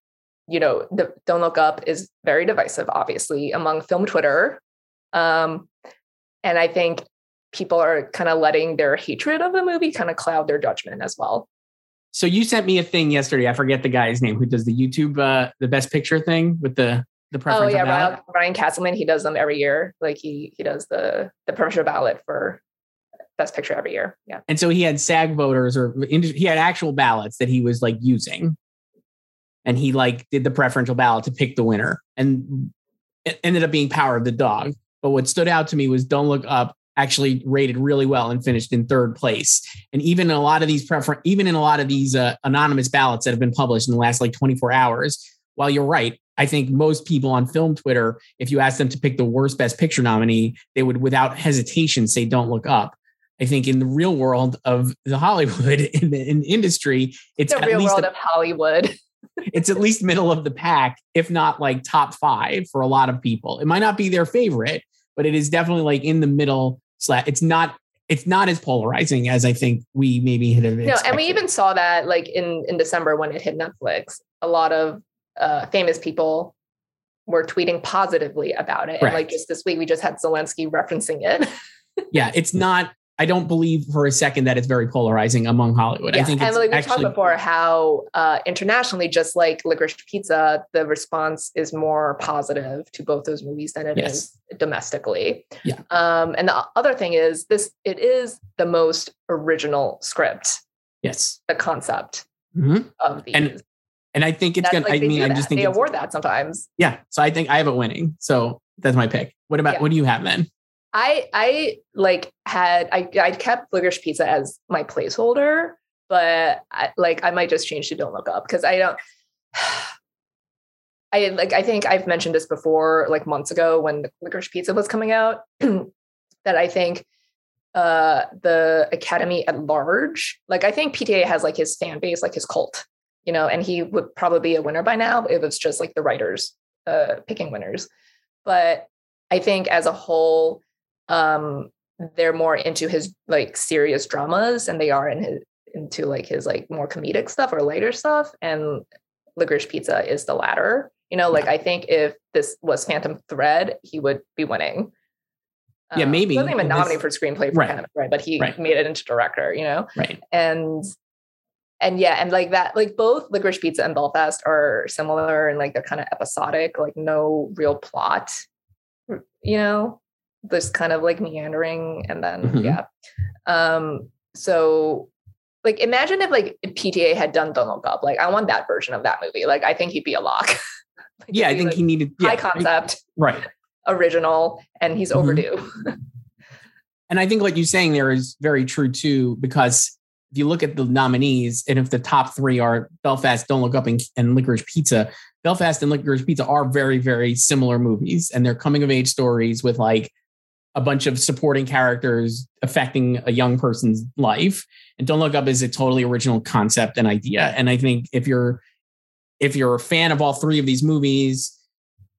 you know, the Don't Look Up is very divisive, obviously, among film Twitter, um, and I think people are kind of letting their hatred of the movie kind of cloud their judgment as well. So you sent me a thing yesterday. I forget the guy's name who does the YouTube, uh, the best picture thing with the the Oh yeah, ballot. Ryan, Ryan Castleman, he does them every year. Like he he does the the preferential ballot for best picture every year. Yeah. And so he had SAG voters or he had actual ballots that he was like using. And he like did the preferential ballot to pick the winner. And it ended up being Power of the Dog. But what stood out to me was Don't Look Up actually rated really well and finished in third place. And even in a lot of these prefer even in a lot of these uh, anonymous ballots that have been published in the last like 24 hours, while you're right, I think most people on film Twitter, if you ask them to pick the worst best picture nominee, they would without hesitation say Don't Look Up. I think in the real world of the Hollywood in the, in the industry, it's the real world a- of Hollywood. it's at least middle of the pack, if not like top five for a lot of people. It might not be their favorite, but it is definitely like in the middle. Slash, it's not it's not as polarizing as I think we maybe had. No, and we even saw that like in in December when it hit Netflix. A lot of uh, famous people were tweeting positively about it. And like just this week, we just had Zelensky referencing it. yeah, it's not. I don't believe for a second that it's very polarizing among Hollywood. I Yeah, think and it's like we actually talked before, how uh, internationally, just like Licorice Pizza, the response is more positive to both those movies than it is Yes. domestically. Yeah. Um, and the other thing is this: it is the most original script, yes, the concept Mhm. of these. And and I think it's That's gonna. like I mean, I'm just thinking they award that sometimes. yeah. So I think I have it winning. So that's my pick. What about Yeah. what do you have then? I I like had I I kept Licorice Pizza as my placeholder, but I, like I might just change to Don't Look Up because I don't. I like I think I've mentioned this before, like months ago when the Licorice Pizza was coming out, that I think uh the Academy at large, like I think PTA has like his fan base, like his cult, you know, and he would probably be a winner by now if it's just like the writers uh picking winners. But I think as a whole, um they're more into his like serious dramas and they are in his into like his like more comedic stuff or lighter stuff and licorice pizza is the latter you know like i think if this was phantom thread he would be winning Yeah, Um, maybe. he wasn't even This- nominated for screenplay for Right. phantom thread but he Right. made it into director you know Right. and and yeah and like that like both licorice pizza and belfast are similar and like they're kind of episodic like no real plot you know this kind of like meandering and then Mhm. yeah um so like imagine if like pta had done don't look up like i want that version of that movie like i think he'd be a lock Like, Yeah, I think like, he needed high yeah, concept Right. original and he's Mhm. overdue And I think what you're saying there is very true too, because if you look at the nominees, and if the top three are Belfast, Don't Look Up, and, and Licorice Pizza, Belfast and Licorice Pizza are very, very similar movies, and they're coming of age stories with like a bunch of supporting characters affecting a young person's life. And Don't Look Up is a totally original concept and idea. And I think if you're if you're a fan of all three of these movies,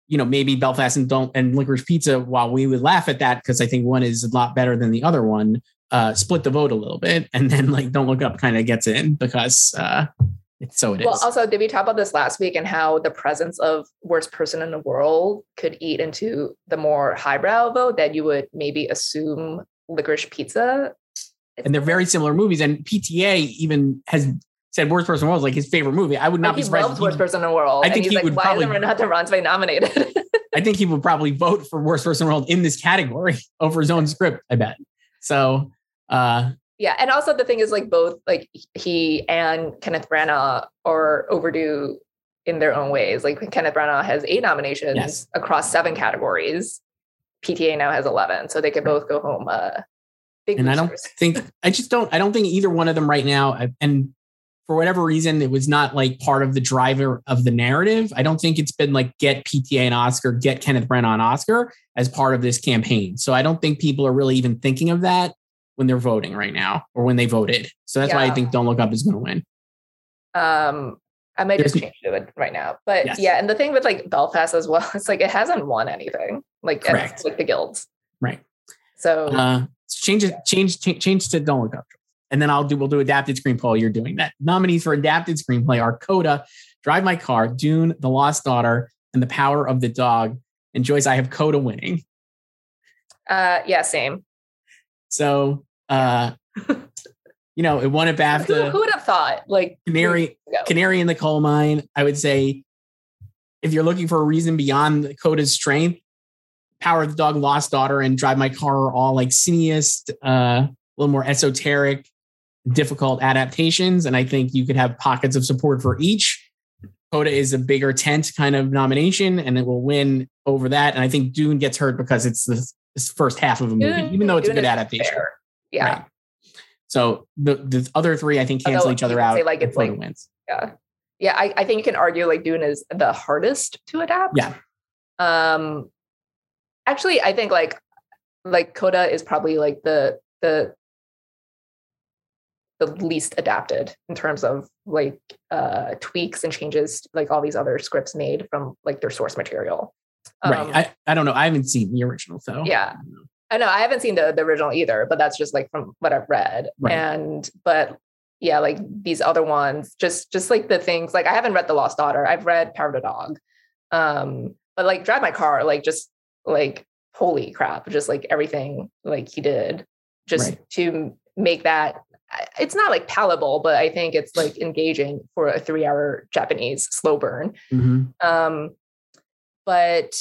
you know, maybe Belfast and don't and Licorice Pizza, while we would laugh at that because I think one is a lot better than the other one, uh, split the vote a little bit, and then like Don't Look Up kind of gets in because uh, it's so it is. well also did we talk about this last week and how the presence of worst person in the world could eat into the more highbrow vote that you would maybe assume licorice pizza and they're very similar movies. And PTA even has said worst person in the world is like his favorite movie. I would not Like, be he loves worst person in the world. I think he's he like, would why probably- isn't Renate Reinsve nominated? I think he would probably vote for worst person in the world in this category over his own script. I bet. So, uh, yeah, and also the thing is like both like he and Kenneth Branagh are overdue in their own ways. Like Kenneth Branagh has eight nominations Yes. across seven categories. PTA now has eleven, so they could both go home. Uh, big and I don't think I just don't I don't think either one of them right now I- and for whatever reason it was not like part of the driver of the narrative. I don't think it's been like get PTA an Oscar, get Kenneth Branagh an Oscar as part of this campaign. So I don't think people are really even thinking of that when they're voting right now or when they voted. So that's why I think Don't Look Up is going to win. Um, I might just change to it right now. But Yes. yeah, and the thing with like Belfast as well, it's like it hasn't won anything. Like Correct. like the guilds. Right. So Uh, change it, change, change, change to Don't Look Up. And then I'll do, we'll do adapted screenplay you're doing that. Nominees for adapted screenplay are Coda, Drive My Car, Dune, The Lost Daughter, and The Power of the Dog. And Joyce, I have Coda winning. uh yeah, same. So, uh, you know, it won Who, BAFTA. who would have thought? Like Canary. Canary in the Coal Mine. I would say if you're looking for a reason beyond Coda's strength, Power of the Dog, Lost Daughter, and Drive My Car are all like cineast, uh, a little more esoteric, difficult adaptations. And I think you could have pockets of support for each. Coda is a bigger tent kind of nomination, and it will win over that. And I think Dune gets hurt because it's the this first half of a movie, Dune- even though it's a good adaptation. fair. Yeah. Right. So the the other three, I think, cancel Although each other out. say, like, it's like- wins. Yeah. Yeah. I, I think you can argue like Dune is the hardest to adapt. Yeah. Um actually I think like like Coda is probably like the the the least adapted in terms of like uh tweaks and changes like all these other scripts made from like their source material. right. Um, I, I don't know. I haven't seen the original, so Yeah. I know I haven't seen the, the original either, but that's just like from what I've read. Right. And but yeah, like these other ones, just just like the things like I haven't read The Lost Daughter. I've read Power of the Dog. Um, but like Drive My Car, like just like holy crap, just like everything like he did just Right. to make that it's not like palatable, but I think it's like engaging for a three hour Japanese slow burn. Mhm. Um, but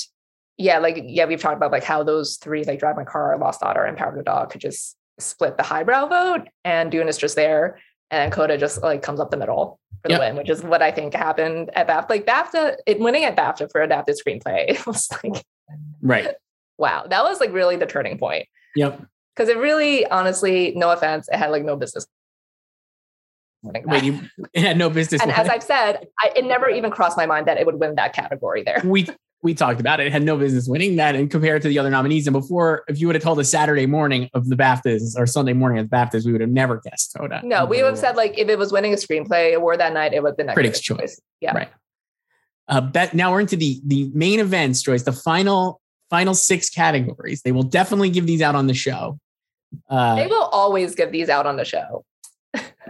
yeah, like yeah, we've talked about like how those three, like Drive My Car, Lost Daughter, and Power of the Dog, could just split the highbrow vote, and Dune is just there, and Coda just like comes up the middle for Yep. the win, which is what I think happened at BAFTA. Like BAFTA, it winning at BAFTA for adapted screenplay, it was like Right. wow, that was like really the turning point Yep. because it really, honestly, no offense, it had like no business. Wait, you it had no business. and as. I've said, I, it never even crossed my mind that it would win that category there. we we talked about it. It had no business winning that, and compared to the other nominees. And before, if you would have told us Saturday morning of the BAFTAs or Sunday morning of the BAFTAs, we would have never guessed Coda. No, we would have said like if it was winning a screenplay award that night, it would have been that Critics' Critics' Choice. Yeah. Right. Uh, bet now we're into the the main events, Joyce. The final final six categories. They will definitely give these out on the show. They Uh, will always give these out on the show.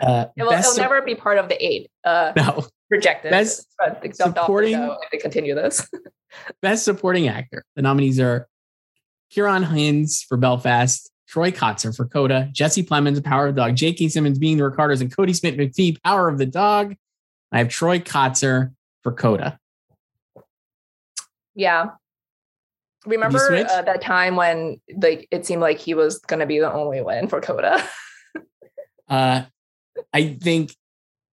uh, It will, best it'll never be part of the eight. Uh, no rejected. Best but jumped off the supporting- show if they continue this. best supporting actor. The nominees are Ciarán Hinds for Belfast, Troy Kotsur for Coda, Jesse Plemons, Power of the Dog, J.K. Simmons, Being the Ricardos, and Kodi Smit-McPhee, Power of the Dog. I have Troy Kotsur for Coda. yeah. Remember uh, that time when like it seemed like he was going to be the only win for Coda? Uh, I think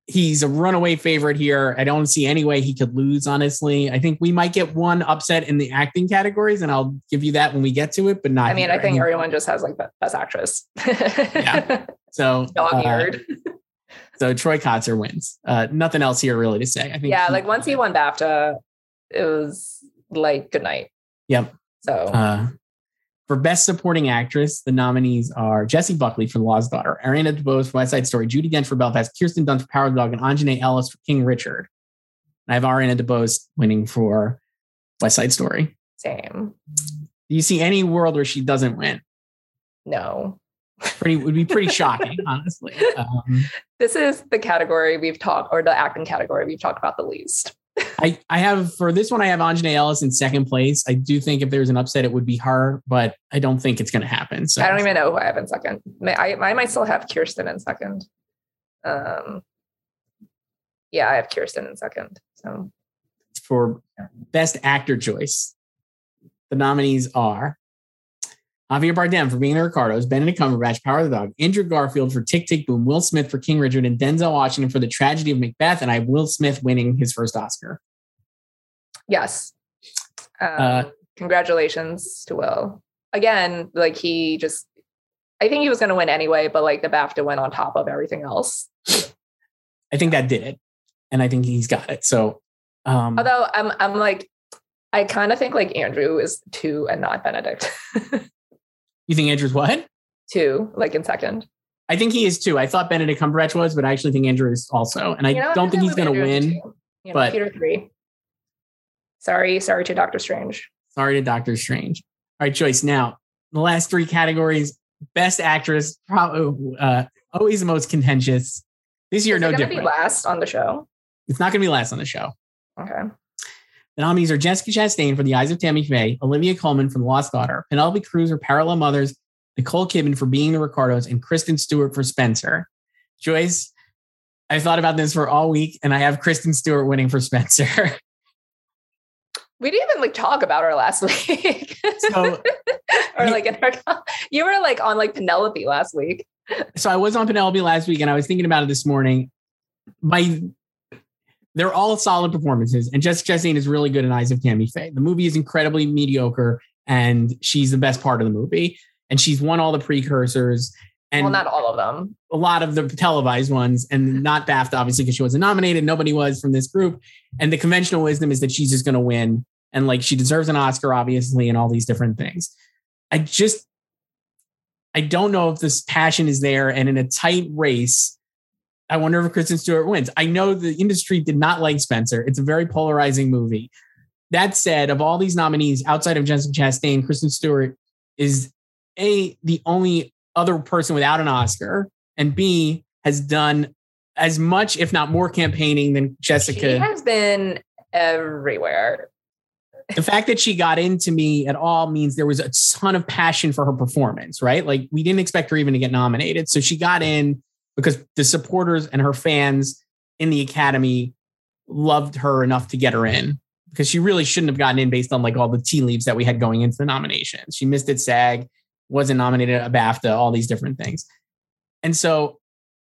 he's a runaway favorite here. I don't see any way he could lose, honestly. I think we might get one upset in the acting categories, and I'll give you that when we get to it, but not I mean, here. I think everyone just has like be- best actress. Yeah. so. Dog uh, so Troy Kotsur wins. Uh, nothing else here really to say. I think. yeah, he- like once he won BAFTA, it was like good night. Yep. So Uh, for Best Supporting Actress, the nominees are Jessie Buckley for The Lost Daughter, Ariana DeBose for West Side Story, Judi Dench for Belfast, Kirsten Dunst for Power Dog, and Aunjanue Ellis for King Richard. And I have Ariana DeBose winning for West Side Story. same. Do you see any world where she doesn't win? No. Pretty would be pretty shocking, honestly. Um, This is the category we've talked, or the acting category we've talked about the least. I, I have for this one, I have Aunjanue Ellis in second place. I do think if there's an upset, it would be her, but I don't think it's going to happen. So I don't even know who I have in second. May- I, I might still have Kirsten in second. Um, yeah, I have Kirsten in second. So for best actor choice, the nominees are Javier Bardem for being the Ricardos, Benedict Cumberbatch, Power of the Dog, Andrew Garfield for Tick Tick Boom, Will Smith for King Richard, and Denzel Washington for The Tragedy of Macbeth. And I have Will Smith winning his first Oscar. yes, um, Uh, congratulations to Will. Again, like he just, I think he was going to win anyway, but like the BAFTA went on top of everything else. I think that did it. And I think he's got it. So, um, Although I'm, I'm like, I kind of think like Andrew is two and not Benedict. you think Andrew's what? two, like in second. I think he is too. I thought Benedict Cumberbatch was, but I actually think Andrew is also. And I You know, don't think he's going to win. You know, but- Peter three. Sorry, sorry to Doctor Strange. Sorry to Doctor Strange. All right, Joyce. Now, the last three categories best actress, probably uh, always the most contentious. This year, Is no different. be last on the show? It's not going to be last on the show. Okay. The nominees are Jessica Chastain for The Eyes of Tammy Faye, Olivia Colman for The Lost Daughter, Penelope Cruz for Parallel Mothers, Nicole Kidman for Being the Ricardos, and Kristen Stewart for Spencer. Joyce, I thought about this for all week, and I have Kristen Stewart winning for Spencer. We didn't even like talk about her last week. So- or like in our, you were like on like Penelope last week. so I was on Penelope last week, and I was thinking about it this morning. My they're all solid performances, and Jessica Chastain is really good in Eyes of Tammy Faye. The movie is incredibly mediocre, and she's the best part of the movie. And she's won all the precursors, and well, not all of them. a lot of the televised ones, and not BAFTA, obviously, because she wasn't nominated. Nobody was from this group. And the conventional wisdom is that she's just going to win, and like she deserves an Oscar, obviously, and all these different things. I just, I don't know if this passion is there, and in a tight race, I wonder if Kristen Stewart wins. I know the industry did not like Spencer. It's a very polarizing movie. That said, of all these nominees outside of Jessica Chastain, Kristen Stewart is a the only other person without an Oscar, and B has done as much, if not more, campaigning than Jessica. She has been everywhere. the fact that she got into me at all means there was a ton of passion for her performance, right? Like we didn't expect her even to get nominated. So she got in because the supporters and her fans in the Academy loved her enough to get her in because she really shouldn't have gotten in based on like all the tea leaves that we had going into the nominations. She missed it SAG, wasn't nominated at BAFTA, all these different things. And so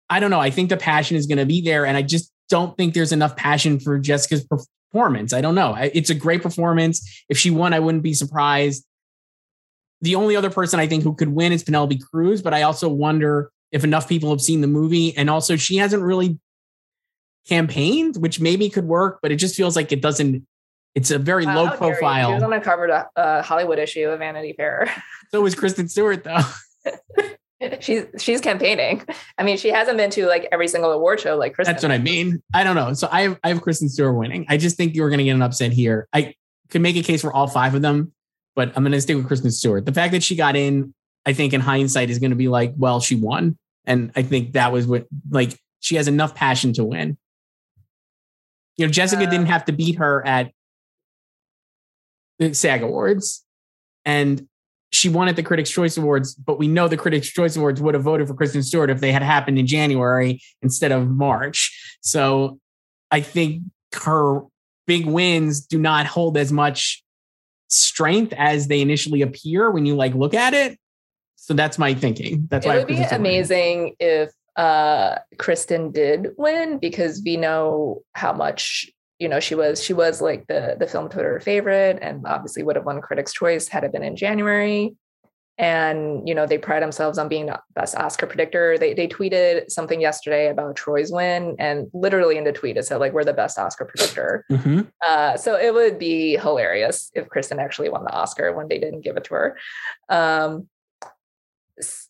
I don't know. I think the passion is going to be there. And I just don't think there's enough passion for Jessica's performance. I don't know. It's a great performance. If she won, I wouldn't be surprised. The only other person I think who could win is Penelope Cruz, but I also wonder if enough people have seen the movie. And also, she hasn't really campaigned, which maybe could work, but it just feels like it doesn't. It's a very Wow, low profile. She was on a cover a, a uh, Hollywood issue of Vanity Fair. So was Kristen Stewart, though. she's she's campaigning. I mean, she hasn't been to like every single award show like Kristen. That's what I mean. I don't know. So I have, I have Kristen Stewart winning. I just think you're going to get an upset here. I could make a case for all five of them, but I'm going to stick with Kristen Stewart. The fact that she got in, I think in hindsight is going to be like, well, she won. And I think that was what, like, she has enough passion to win. You know, Jessica Uh, didn't have to beat her at the SAG Awards. And she won at the Critics' Choice Awards, but we know the Critics' Choice Awards would have voted for Kristen Stewart if they had happened in January instead of March. So I think her big wins do not hold as much strength as they initially appear when you like look at it. So that's my thinking. That's it why I would be amazing if uh Kristen did win because we know how much you know she was she was like the the film Twitter favorite and obviously would have won Critics' Choice had it been in January. And you know they pride themselves on being the best Oscar predictor. They they tweeted something yesterday about Troy's win, and literally in the tweet it said like we're the best Oscar predictor. Mhm. Uh, so it would be hilarious if Kristen actually won the Oscar when they didn't give it to her. Um,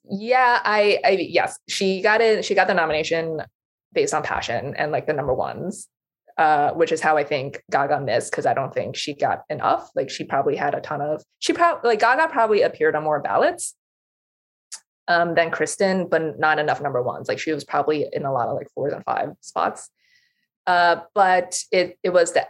yeah, I, I yes, she got it. She got the nomination based on passion and like the number ones, uh, which is how I think Gaga missed because I don't think she got enough. Like she probably had a ton of. She probably like Gaga probably appeared on more ballots um, than Kristen, but not enough number ones. Like she was probably in a lot of like fours and five spots. Uh, but it it was the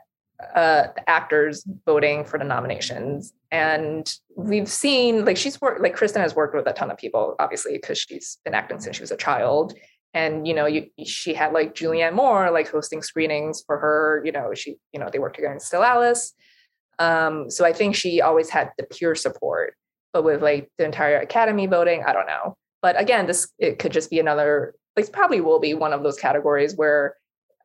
uh, the actors voting for the nominations, and we've seen like she's worked like Kristen has worked with a ton of people, obviously because she's been acting since she was a child, and you know you, she had like julianne moore like hosting screenings for her you know she you know they worked together in still alice um, so i think she always had the peer support but with like the entire academy voting i don't know. But again this it could just be another like probably will be one of those categories where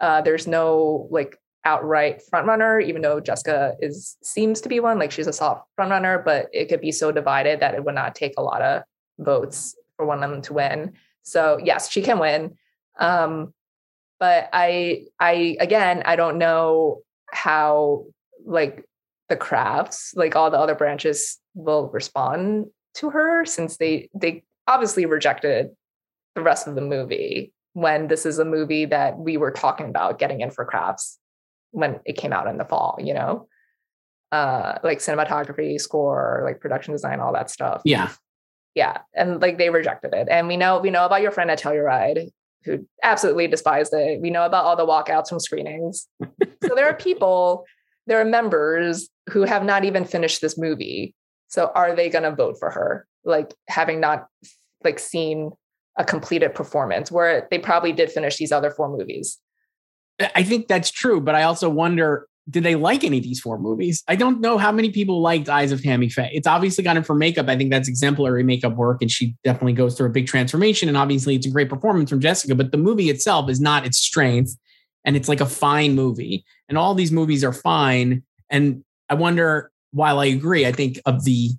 uh, there's no like outright front runner even though jessica is seems to be one like she's a soft front runner but it could be so divided that it would not take a lot of votes for one of them to win so yes, she can win. Um, but I, I again, I don't know how like the crafts, like all the other branches, will respond to her since they they obviously rejected the rest of the movie when this is a movie that we were talking about getting in for crafts when it came out in the fall. You know, uh, like cinematography, score, like production design, all that stuff. Yeah. Yeah and like they rejected it. And we know we know about your friend at telluride who absolutely despised it. We know about all the walkouts from screenings. So there are people there are members who have not even finished this movie. So are they going to vote for her? Like having not like seen a completed performance where they probably did finish these other four movies i think that's true but i also wonder did they like any of these four movies? I don't know how many people liked Eyes of Tammy Faye. It's obviously got in for makeup. I think that's exemplary makeup work, and she definitely goes through a big transformation. And obviously, it's a great performance from Jessica, but the movie itself is not its strength, and it's like a fine movie. And all these movies are fine. And I wonder, while I agree, I think of the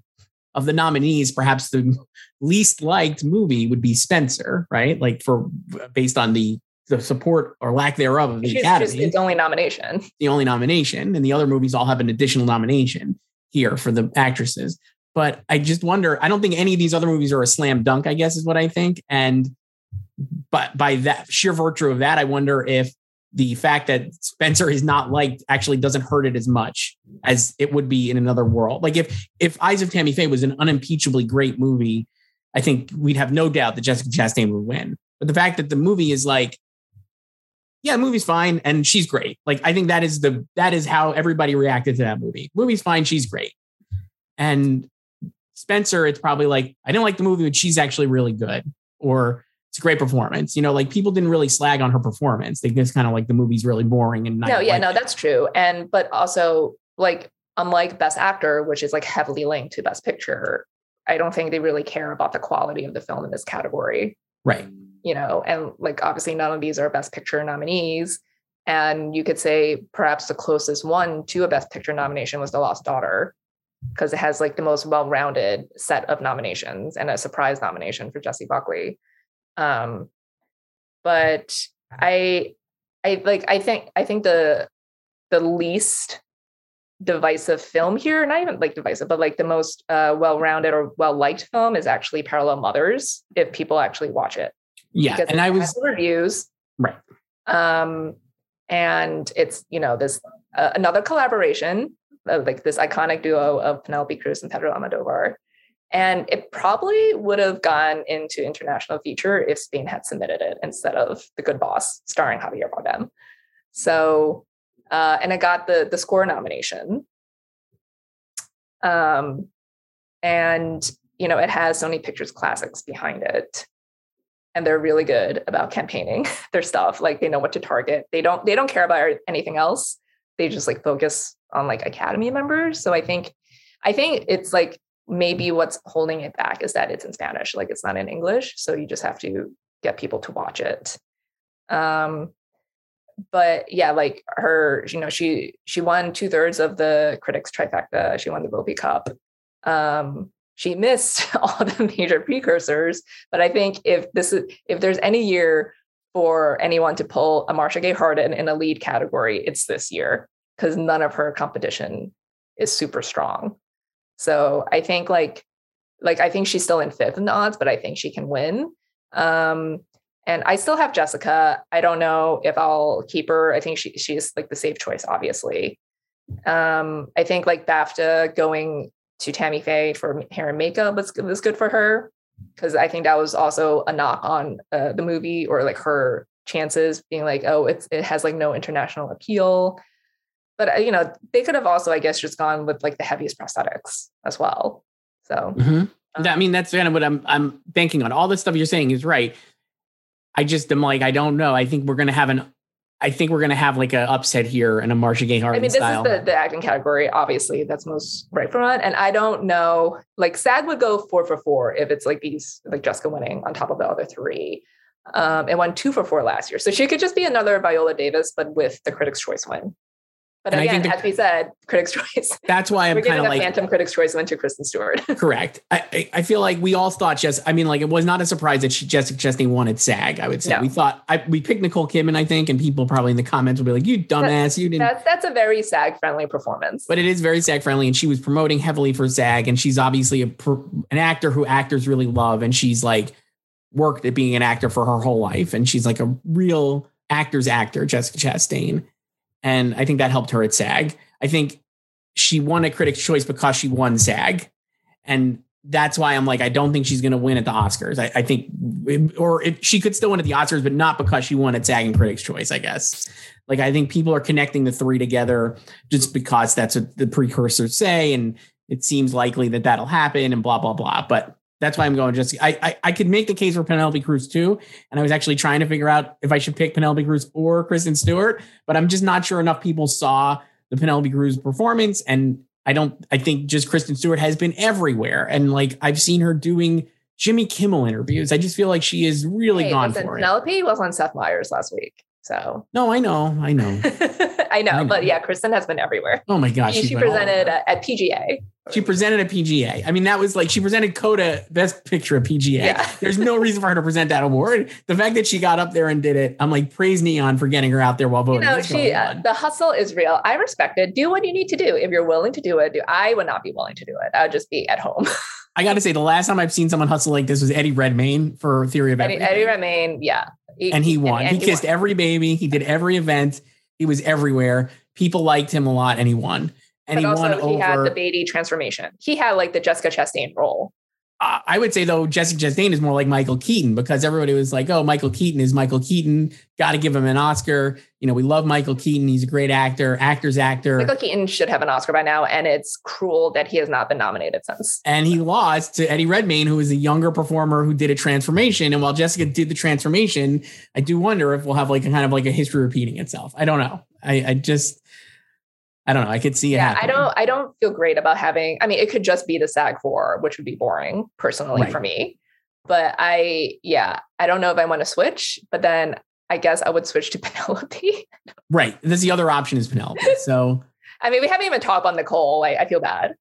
of the nominees, perhaps the least liked movie would be Spencer, right? Like for based on the the support or lack thereof of the She's Academy. its only nomination. The only nomination, and the other movies all have an additional nomination here for the actresses. But I just wonder. I don't think any of these other movies are a slam dunk. I guess is what I think. And but by that sheer virtue of that, I wonder if the fact that Spencer is not liked actually doesn't hurt it as much as it would be in another world. Like if if Eyes of Tammy Faye was an unimpeachably great movie, I think we'd have no doubt that Jessica Chastain would win. But the fact that the movie is like yeah, the movie's fine and she's great. Like I think that is the that is how everybody reacted to that movie. Movie's fine, she's great. And Spencer, it's probably like I didn't like the movie, but she's actually really good, or it's a great performance. You know, like people didn't really slag on her performance. They just kind of like the movie's really boring and no, yeah, like no, it. that's true. And but also like unlike Best Actor, which is like heavily linked to Best Picture, I don't think they really care about the quality of the film in this category. right. You know, and like obviously none of these are best picture nominees. And you could say perhaps the closest one to a best picture nomination was The Lost Daughter, because it has like the most well-rounded set of nominations and a surprise nomination for Jessie Buckley. Um, but I I like I think I think the the least divisive film here, not even like divisive, but like the most uh, well-rounded or well-liked film is actually Parallel Mothers, if people actually watch it Yeah. because And I was reviews right. um and it's you know this uh, another collaboration of like this iconic duo of Penelope Cruz and Pedro Almodovar and it probably would have gone into international feature if Spain had submitted it instead of The Good Boss starring Javier Bardem so uh and it got the the score nomination um and you know it has Sony Pictures Classics behind it and they're really good about campaigning their stuff like they know what to target. They don't they don't care about anything else. They just like focus on like academy members. So i think i think it's like maybe what's holding it back is that it's in spanish like it's not in english. So you just have to get people to watch it. Um but yeah like her you know she she won two-thirds of the critics trifecta. She won the Volpi cup. Um she missed all the major precursors. But I think if this is if there's any year for anyone to pull a Marcia Gay Harden in a lead category, it's this year because none of her competition is super strong. So I think like like I think she's still in fifth in the odds, but I think she can win. Um, and I still have Jessica. I don't know if I'll keep her. I think she she's like the safe choice, obviously. Um, I think like BAFTA going to Tammy Faye for hair and makeup was, was good for her because I think that was also a knock on uh, the movie or like her chances being like, oh, it's it has like no international appeal. But uh, you know, they could have also, I guess, just gone with like the heaviest prosthetics as well. So Mhm. um, I mean, that's kind of what I'm I'm banking on. All this stuff you're saying is right. I just am like, I don't know. I think we're gonna have an I think we're gonna have like an upset here and a Marcia Gay Harden I mean, this style. is the, the acting category, obviously, that's most right for it. And I don't know, like SAG would go four for four if it's like these, like Jessica winning on top of the other three. Um, and won two for four last year. So she could just be another Viola Davis, but with the Critics' Choice win. But And I again, think the- as we said, Critics' Choice. That's why I'm kind of like Phantom Critics' Choice win to Kristen Stewart. correct. I, I feel like we all thought just. I mean, like it was not a surprise that she, Jessica Chastain wanted SAG. I would say No. we thought I, we picked Nicole Kidman. I think, and people probably in the comments will be like, "You dumbass, you didn't." that's that's a very SAG friendly performance. but it is very SAG friendly, and she was promoting heavily for SAG, and she's obviously a an actor who actors really love, and she's like worked at being an actor for her whole life, and she's like a real actor's actor, Jessica Chastain, and I think that helped her at SAG. I think she won a Critics' Choice because she won SAG, and that's why I'm like, I don't think she's going to win at the Oscars. I, I think, or if she could still win at the Oscars, but not because she won at SAG and Critics' Choice. I guess. Like I think people are connecting the three together just because that's what the precursors say, and it seems likely that that'll happen, and blah blah blah. But that's why I'm going. Just I I, I could make the case for Penelope Cruz too, and I was actually trying to figure out if I should pick Penelope Cruz or Kristen Stewart, but I'm just not sure enough people saw the Penelope Cruz performance, and I don't. I think just Kristen Stewart has been everywhere, and like I've seen her doing Jimmy Kimmel interviews. I just feel like she is really Hey, gone listen, for it. Penelope was on Seth Meyers last week. So No, I know, I know. I know, I know. but yeah, Kristen has been everywhere. Oh my gosh, she she presented uh, at PGA. She presented a PGA. I mean, that was like she presented Coda Best Picture at PGA. Yeah. There's no reason for her to present that award. The fact that she got up there and did it, I'm like, praise Neon for getting her out there while You voting. know, she uh, the hustle is real. I respect it. Do what you need to do. If you're willing to do it, do I would not be willing to do it. I would just be at home. I got to say, the last time I've seen someone hustle like this was Eddie Redmayne for Theory of Eddie, Everything, Eddie Redmayne, yeah, and he won. and he kissed won. every baby. He did every event. He was everywhere. People liked him a lot, and he won. And but he also won he had over. the Beatty transformation. He had like the Jessica Chastain role. I would say though, Jessica Chastain is more like Michael Keaton because everybody was like, "Oh, Michael Keaton is Michael Keaton. Got to give him an Oscar." You know, we love Michael Keaton. He's a great actor, actor's actor, Michael Keaton should have an Oscar by now, and it's cruel that he has not been nominated since. and he lost to Eddie Redmayne, who is a younger performer who did a transformation. And while Jessica did the transformation, I do wonder if we'll have like a kind of like a history repeating itself. I don't know. I, I just, I don't know. I could see it Yeah, I don't. I don't feel great about having. I mean, it could just be the SAG four, which would be boring personally Right. for me. But I, yeah, I don't know if I want to switch. But then I guess I would switch to Penelope. Right. That's the other option is Penelope. So. I mean, we haven't even talked on Nicole. I, I feel bad.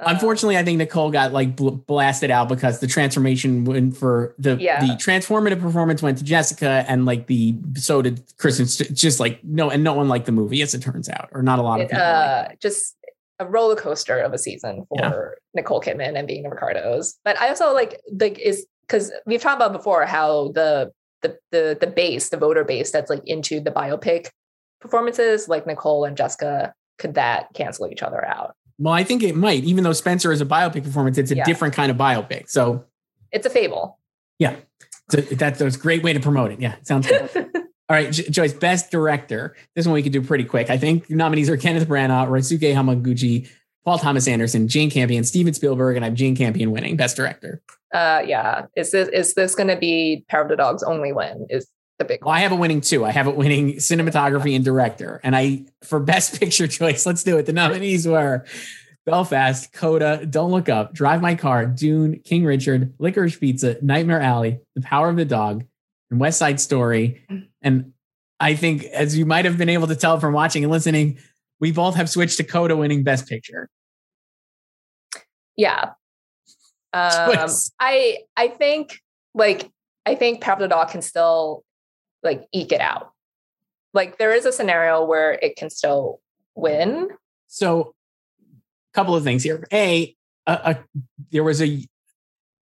Uh, Unfortunately, I think Nicole got like bl- blasted out because the transformation went for the Yeah. the transformative performance went to Jessica, and like the so did Kristen. St- Just like no, and no one liked the movie, as it turns out, or not a lot of it, people. uh, just a roller coaster of a season for Yeah. Nicole Kidman and being the Ricardos. But I also like like is because we've talked about before how the the the the base, the voter base that's like into the biopic performances, like Nicole and Jessica, could that cancel each other out? Well, I think it might, even though Spencer is a biopic performance, it's a Yeah. different kind of biopic. So It's a fable. Yeah. So that, that's a great way to promote it. Yeah, sounds good. All right, Joyce, best director. This one we could do pretty quick. I think nominees are Kenneth Branagh, Ryusuke Hamaguchi, Paul Thomas Anderson, Jane Campion, Steven Spielberg, and I have Jane Campion winning best director. uh yeah. Is this is this gonna be Power of the Dog's only win? Is the big Well, I have it winning too. I have it winning cinematography and director. And I, for best picture choice, let's do it. The nominees were Belfast, Coda, Don't Look Up, Drive My Car, Dune, King Richard, Licorice Pizza, Nightmare Alley, The Power of the Dog, and West Side Story. And I think, as you might have been able to tell from watching and listening, we both have switched to Coda winning best picture. Yeah. Um, I I think like I think Power of the Dog can still like eke it out. Like there is a scenario where it can still win. So, a couple of things here. A, a, a there was a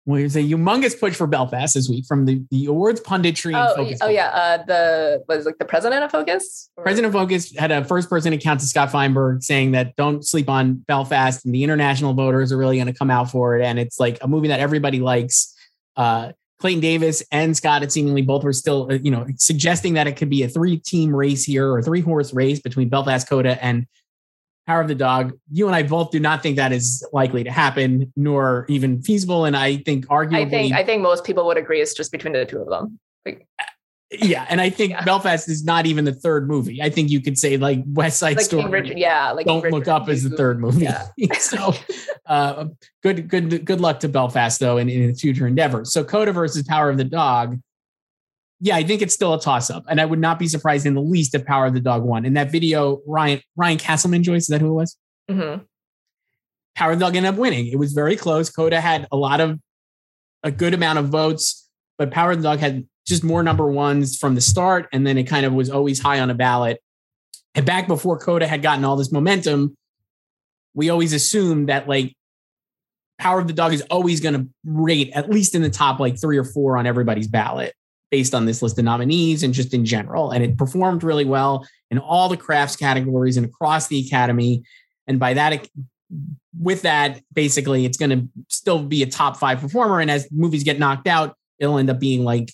well, there's a humongous push for Belfast this week from the, the awards punditry. and Oh, Focus oh yeah. Uh, the was like the president of Focus. Or- President of Focus had a first person account to Scott Feinberg saying that don't sleep on Belfast and the international voters are really going to come out for it. And it's like a movie that everybody likes. Uh, Clayton Davis and Scott, it seemingly both were still, uh, you know, suggesting that it could be a three team race here or three horse race between Belfast Coda and Power of the Dog. You and I both do not think that is likely to happen, nor even feasible. And I think arguably, I think I think most people would agree it's just between the two of them. Like, Yeah, and I think Yeah. Belfast is not even the third movie. I think you could say like West Side Like Story. King Richard, yeah, like Don't King look up as the third movie. Yeah. so, uh, good, good, good luck to Belfast though in, in its future endeavors. So, Coda versus Power of the Dog. Yeah, I think it's still a toss up, and I would not be surprised in the least if Power of the Dog won. In that video, Ryan Ryan Castleman, Joyce, is that who it was? Mhm. Power of the Dog ended up winning. It was very close. Coda had a lot of a good amount of votes, but Power of the Dog had just more number ones from the start, and then it kind of was always high on a ballot. And back before Coda had gotten all this momentum, we always assumed that like Power of the Dog is always going to rate at least in the top like three or four on everybody's ballot based on this list of nominees and just in general. And it performed really well in all the crafts categories and across the academy. And by that, with that, basically, it's going to still be a top five performer. And as movies get knocked out, it'll end up being like,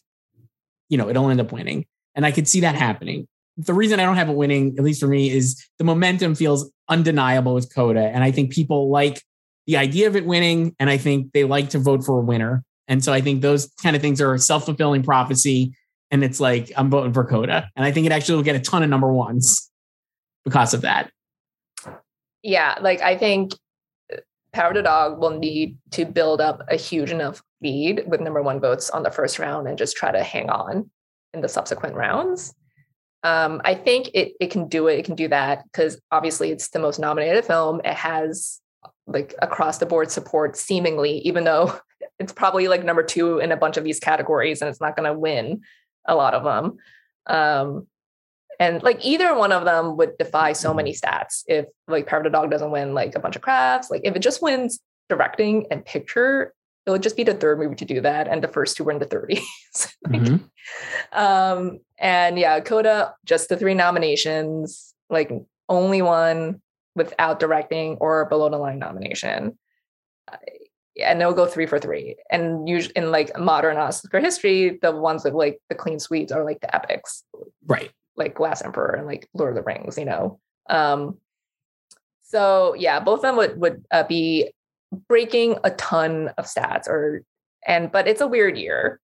you know, it'll end up winning. And I could see that happening. The reason I don't have it winning, at least for me, is the momentum feels undeniable with Coda. And I think people like the idea of it winning. And I think they like to vote for a winner. And so I think those kind of things are a self fulfilling prophecy. And it's like, I'm voting for Coda. And I think it actually will get a ton of number ones because of that. Yeah, like I think Power the Dog will need to build up a huge enough lead with number one votes on the first round and just try to hang on in the subsequent rounds. Um, I think it it can do it. It can do that because obviously it's the most nominated film. It has like across the board support, seemingly, even though it's probably like number two in a bunch of these categories and it's not going to win a lot of them. Um, and like either one of them would defy so many stats if like Power of the Dog doesn't win like a bunch of crafts. Like if it just wins directing and picture, it would just be the third movie to do that. And the first two were in the 30s. Like, Mhm. um, and yeah, Coda, just the three nominations, like only one without directing or below the line nomination. And they'll go three for three. And usually in like modern Oscar history, the ones with like the clean sweeps are like the epics, Right. like Glass Emperor and like Lord of the Rings, you know. Um, so yeah, both of them would would uh, be breaking a ton of stats, or and but it's a weird year,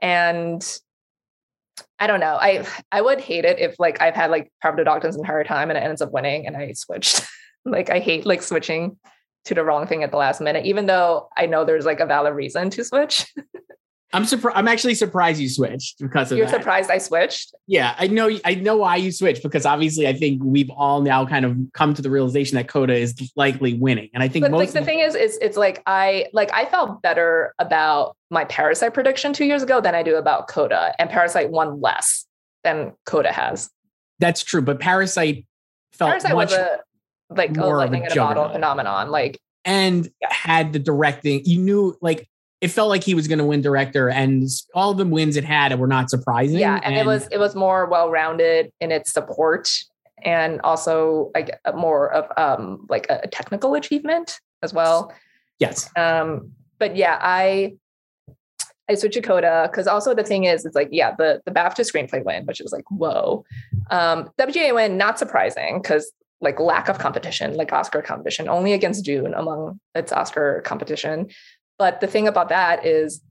and I don't know. I I would hate it if like I've had like of the entire time and it ends up winning, and I switched. like I hate like switching to the wrong thing at the last minute, even though I know there's like a valid reason to switch. I'm surprised. I'm actually surprised you switched because of You're that. surprised I switched. Yeah, I know. I know why you switched because obviously I think we've all now kind of come to the realization that Coda is likely winning, and I think but most. like the thing is is it's like i like i felt better about my parasite prediction two years ago than i do about coda and parasite won less than coda has that's true, but Parasite felt parasite much was a like a more of a lightning in a bottle phenomenon like and Yeah. had the directing. You knew like it felt like he was going to win director, and all of the wins it had were not surprising. yeah and, it was it was more well-rounded in its support and also like a- more of um like a, a technical achievement as well yes, Um, but yeah, I I switched to Coda because also the thing is, it's like, yeah, the the BAFTA screenplay win, which is like, whoa. Um, WGA win, not surprising because like lack of competition, like Oscar competition, only against Dune among its Oscar competition. But the thing about that is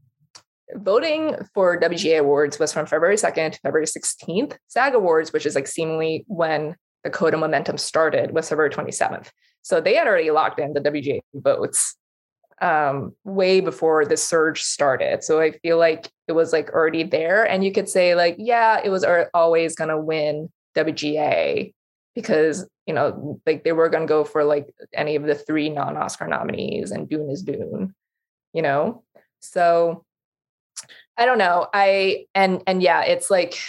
voting for WGA awards was from February 2nd to February 16th. SAG Awards, which is like seemingly when the Coda momentum started, was February 27th. So they had already locked in the WGA votes um, way before the surge started. So I feel like it was like already there. And you could say, like, yeah, it was always going to win WGA because, you know, like they were going to go for like any of the three non Oscar nominees, and Dune is Dune, you know? So I don't know. I, and, and yeah, it's like,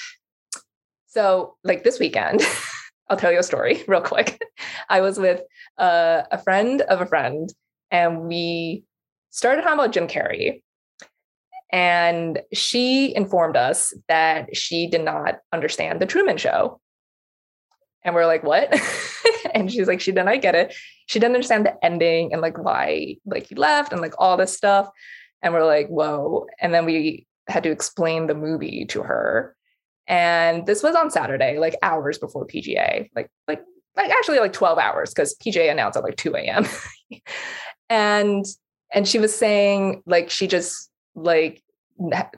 so like this weekend, I'll tell you a story real quick. I was with uh, a friend of a friend, and we started talking about Jim Carrey. And she informed us that she did not understand the Truman Show. And we're like, what? and she's like, she did not I get it. She didn't understand the ending and like why like he left and like all this stuff. And we're like, whoa. And then we had to explain the movie to her. And this was on Saturday, like hours before PGA, like like like actually like 12 hours because PGA announced at like 2 a.m. and and she was saying like she just like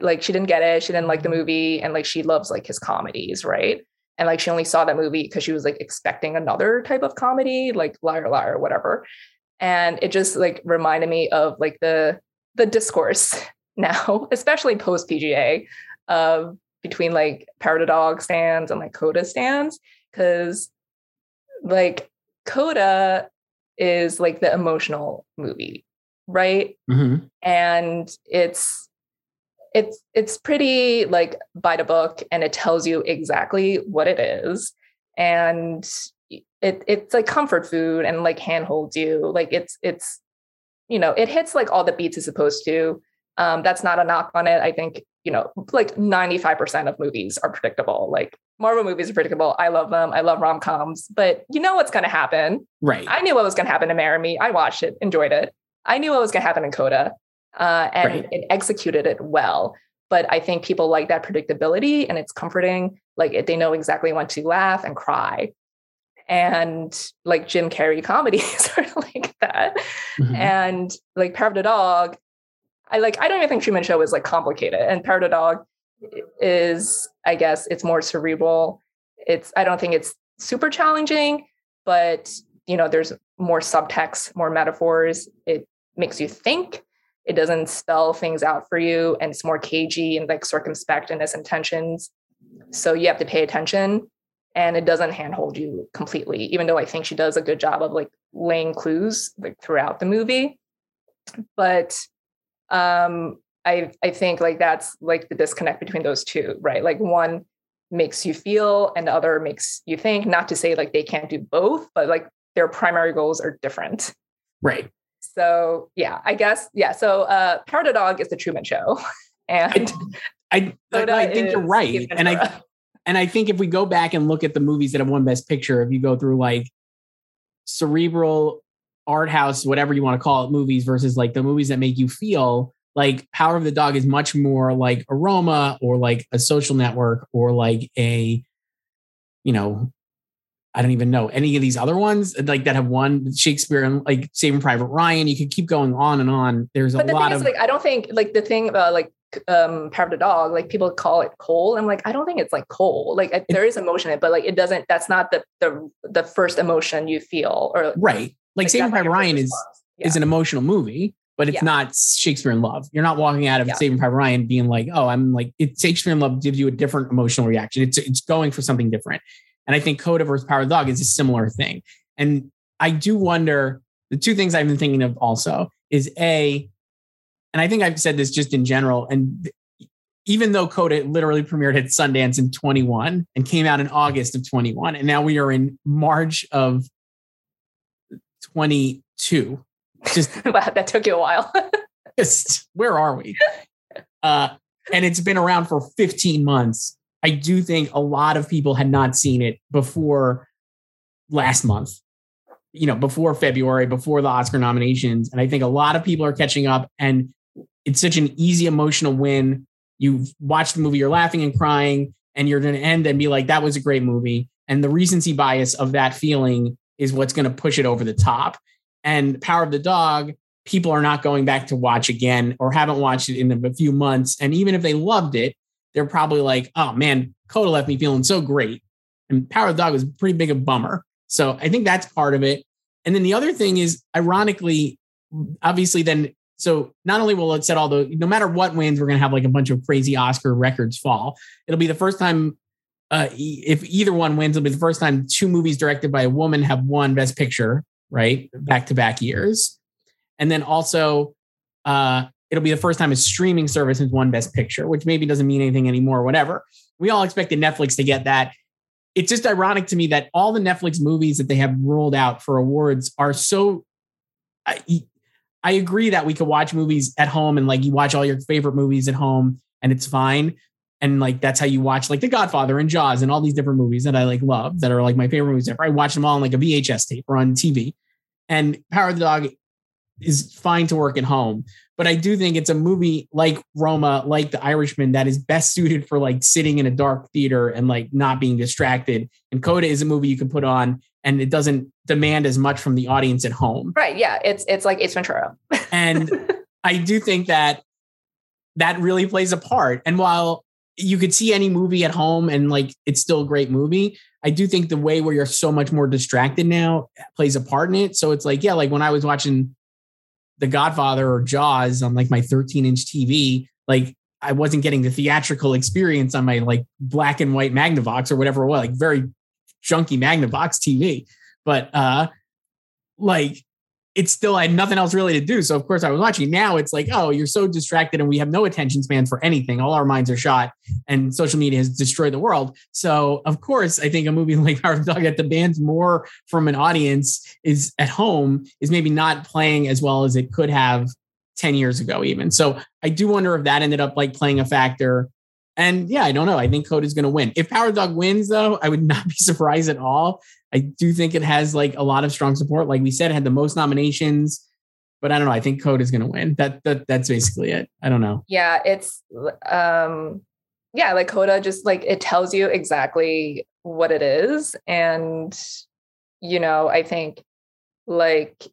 like she didn't get it. She didn't like the movie, and like she loves like his comedies, right? And like she only saw that movie because she was like expecting another type of comedy, like Liar Liar, whatever. And it just like reminded me of like the the discourse now, especially post PGA, of between like Power Dog stands and like Coda stands, because like Coda is like the emotional movie, right? Mhm. And it's it's it's pretty like by the book and it tells you exactly what it is. And it it's like comfort food and like handholds you. Like it's it's you know, it hits like all the beats it's supposed to. Um, that's not a knock on it. I think, you know, like 95% of movies are predictable. Like Marvel movies are predictable. I love them. I love rom coms, but you know what's going to happen. Right. I knew what was going to happen to Marry Me. I watched it, enjoyed it. I knew what was going to happen in Coda, uh, and Right. it executed it well. But I think people like that predictability, and it's comforting. Like it, they know exactly when to laugh and cry, and like Jim Carrey comedies are like that. Mhm. And like Power of the Dog, I like. I don't even think Truman Show is like complicated, and Power of the Dog is, I guess, it's more cerebral. It's. I don't think it's super challenging, but you know, there's more subtext, more metaphors. It makes you think. It doesn't spell things out for you, and it's more cagey and like circumspect in its intentions. So you have to pay attention, and it doesn't handhold you completely. Even though I think she does a good job of like laying clues like throughout the movie, but um, I I think like that's like the disconnect between those two, right? Like one makes you feel, and the other makes you think. Not to say like they can't do both, but like their primary goals are different. Right. So yeah, I guess yeah. So uh, Power of the Dog is the Truman Show, and I, I, I think you're right. And I and I think if we go back and look at the movies that have won Best Picture, if you go through like cerebral art house, whatever you want to call it, movies versus like the movies that make you feel like Power of the Dog is much more like a Roma or like a social network or like a, you know, I don't even know any of these other ones like that have won Shakespeare and like Saving Private Ryan. You could keep going on and on. There's a but the lot thing is, of like, I don't think like the thing about like um Power of the Dog, like people call it coal. I'm like, I don't think it's like coal. Like I- there is emotion in it, but like it doesn't. That's not the the the first emotion you feel, or right. Like, Saving Private Ryan is response. is an emotional movie, but it's Yeah. not Shakespeare in Love. You're not walking out of Yeah. Saving Private Ryan being like, "Oh, I'm like." It's Shakespeare in Love gives you a different emotional reaction. It's it's going for something different, and I think Coda versus Power of the Dog is a similar thing. And I do wonder the two things I've been thinking of also is a, and I think I've said this just in general, and even though Coda literally premiered at Sundance in 21 and came out in August of 21, and now we are in March of 22. Just wow, that took you a while. just where are we? Uh, and it's been around for 15 months. I do think a lot of people had not seen it before last month, you know, before February, before the Oscar nominations. And I think a lot of people are catching up, and it's such an easy emotional win. You've watched the movie, you're laughing and crying, and you're going to end and be like, that was a great movie. And the recency bias of that feeling is what's going to push it over the top. And Power of the Dog, people are not going back to watch again or haven't watched it in a few months. And even if they loved it, they're probably like, oh man, Coda left me feeling so great. And Power of the Dog was pretty big a bummer. So I think that's part of it. And then the other thing is, ironically, obviously, then, so not only will it set all the, no matter what wins, we're going to have like a bunch of crazy Oscar records fall. It'll be the first time, uh, if either one wins, it'll be the first time two movies directed by a woman have won Best Picture, right? Back to back years. And then also, uh, it'll be the first time a streaming service has won Best Picture, which maybe doesn't mean anything anymore, or whatever. We all expected Netflix to get that. It's just ironic to me that all the Netflix movies that they have rolled out for awards are so. I, I agree that we could watch movies at home and like you watch all your favorite movies at home and it's fine. And like that's how you watch like The Godfather and Jaws and all these different movies that I like love that are like my favorite movies ever. I watch them all on like a VHS tape or on TV. And Power of the Dog is fine to work at home. But I do think it's a movie like Roma, like The Irishman, that is best suited for like sitting in a dark theater and like not being distracted. And Coda is a movie you can put on and it doesn't demand as much from the audience at home. right. Yeah. It's it's like Ace Ventura. And I do think that that really plays a part. And while you could see any movie at home and like it's still a great movie, I do think the way where you're so much more distracted now plays a part in it. So it's like, yeah, like when I was watching The Godfather or Jaws on like my 13 inch TV, like I wasn't getting the theatrical experience on my like black and white Magnavox or whatever it was, like very junky Magnavox TV. But uh like it's still I had nothing else really to do. So of course I was watching. Now it's like, oh, you're so distracted and we have no attention spans for anything. All our minds are shot and social media has destroyed the world. So of course, I think a movie like Power of the Dog that demands more from an audience is at home is maybe not playing as well as it could have 10 years ago, even. So I do wonder if that ended up like playing a factor. And yeah, I don't know. I think Code is going to win. If Power Dog wins, though, I would not be surprised at all. I do think it has like a lot of strong support. Like we said, it had the most nominations, but I don't know. I think Code is going to win. That that that's basically it. I don't know. Yeah, it's um yeah, like Coda just like it tells you exactly what it is and you know, I think like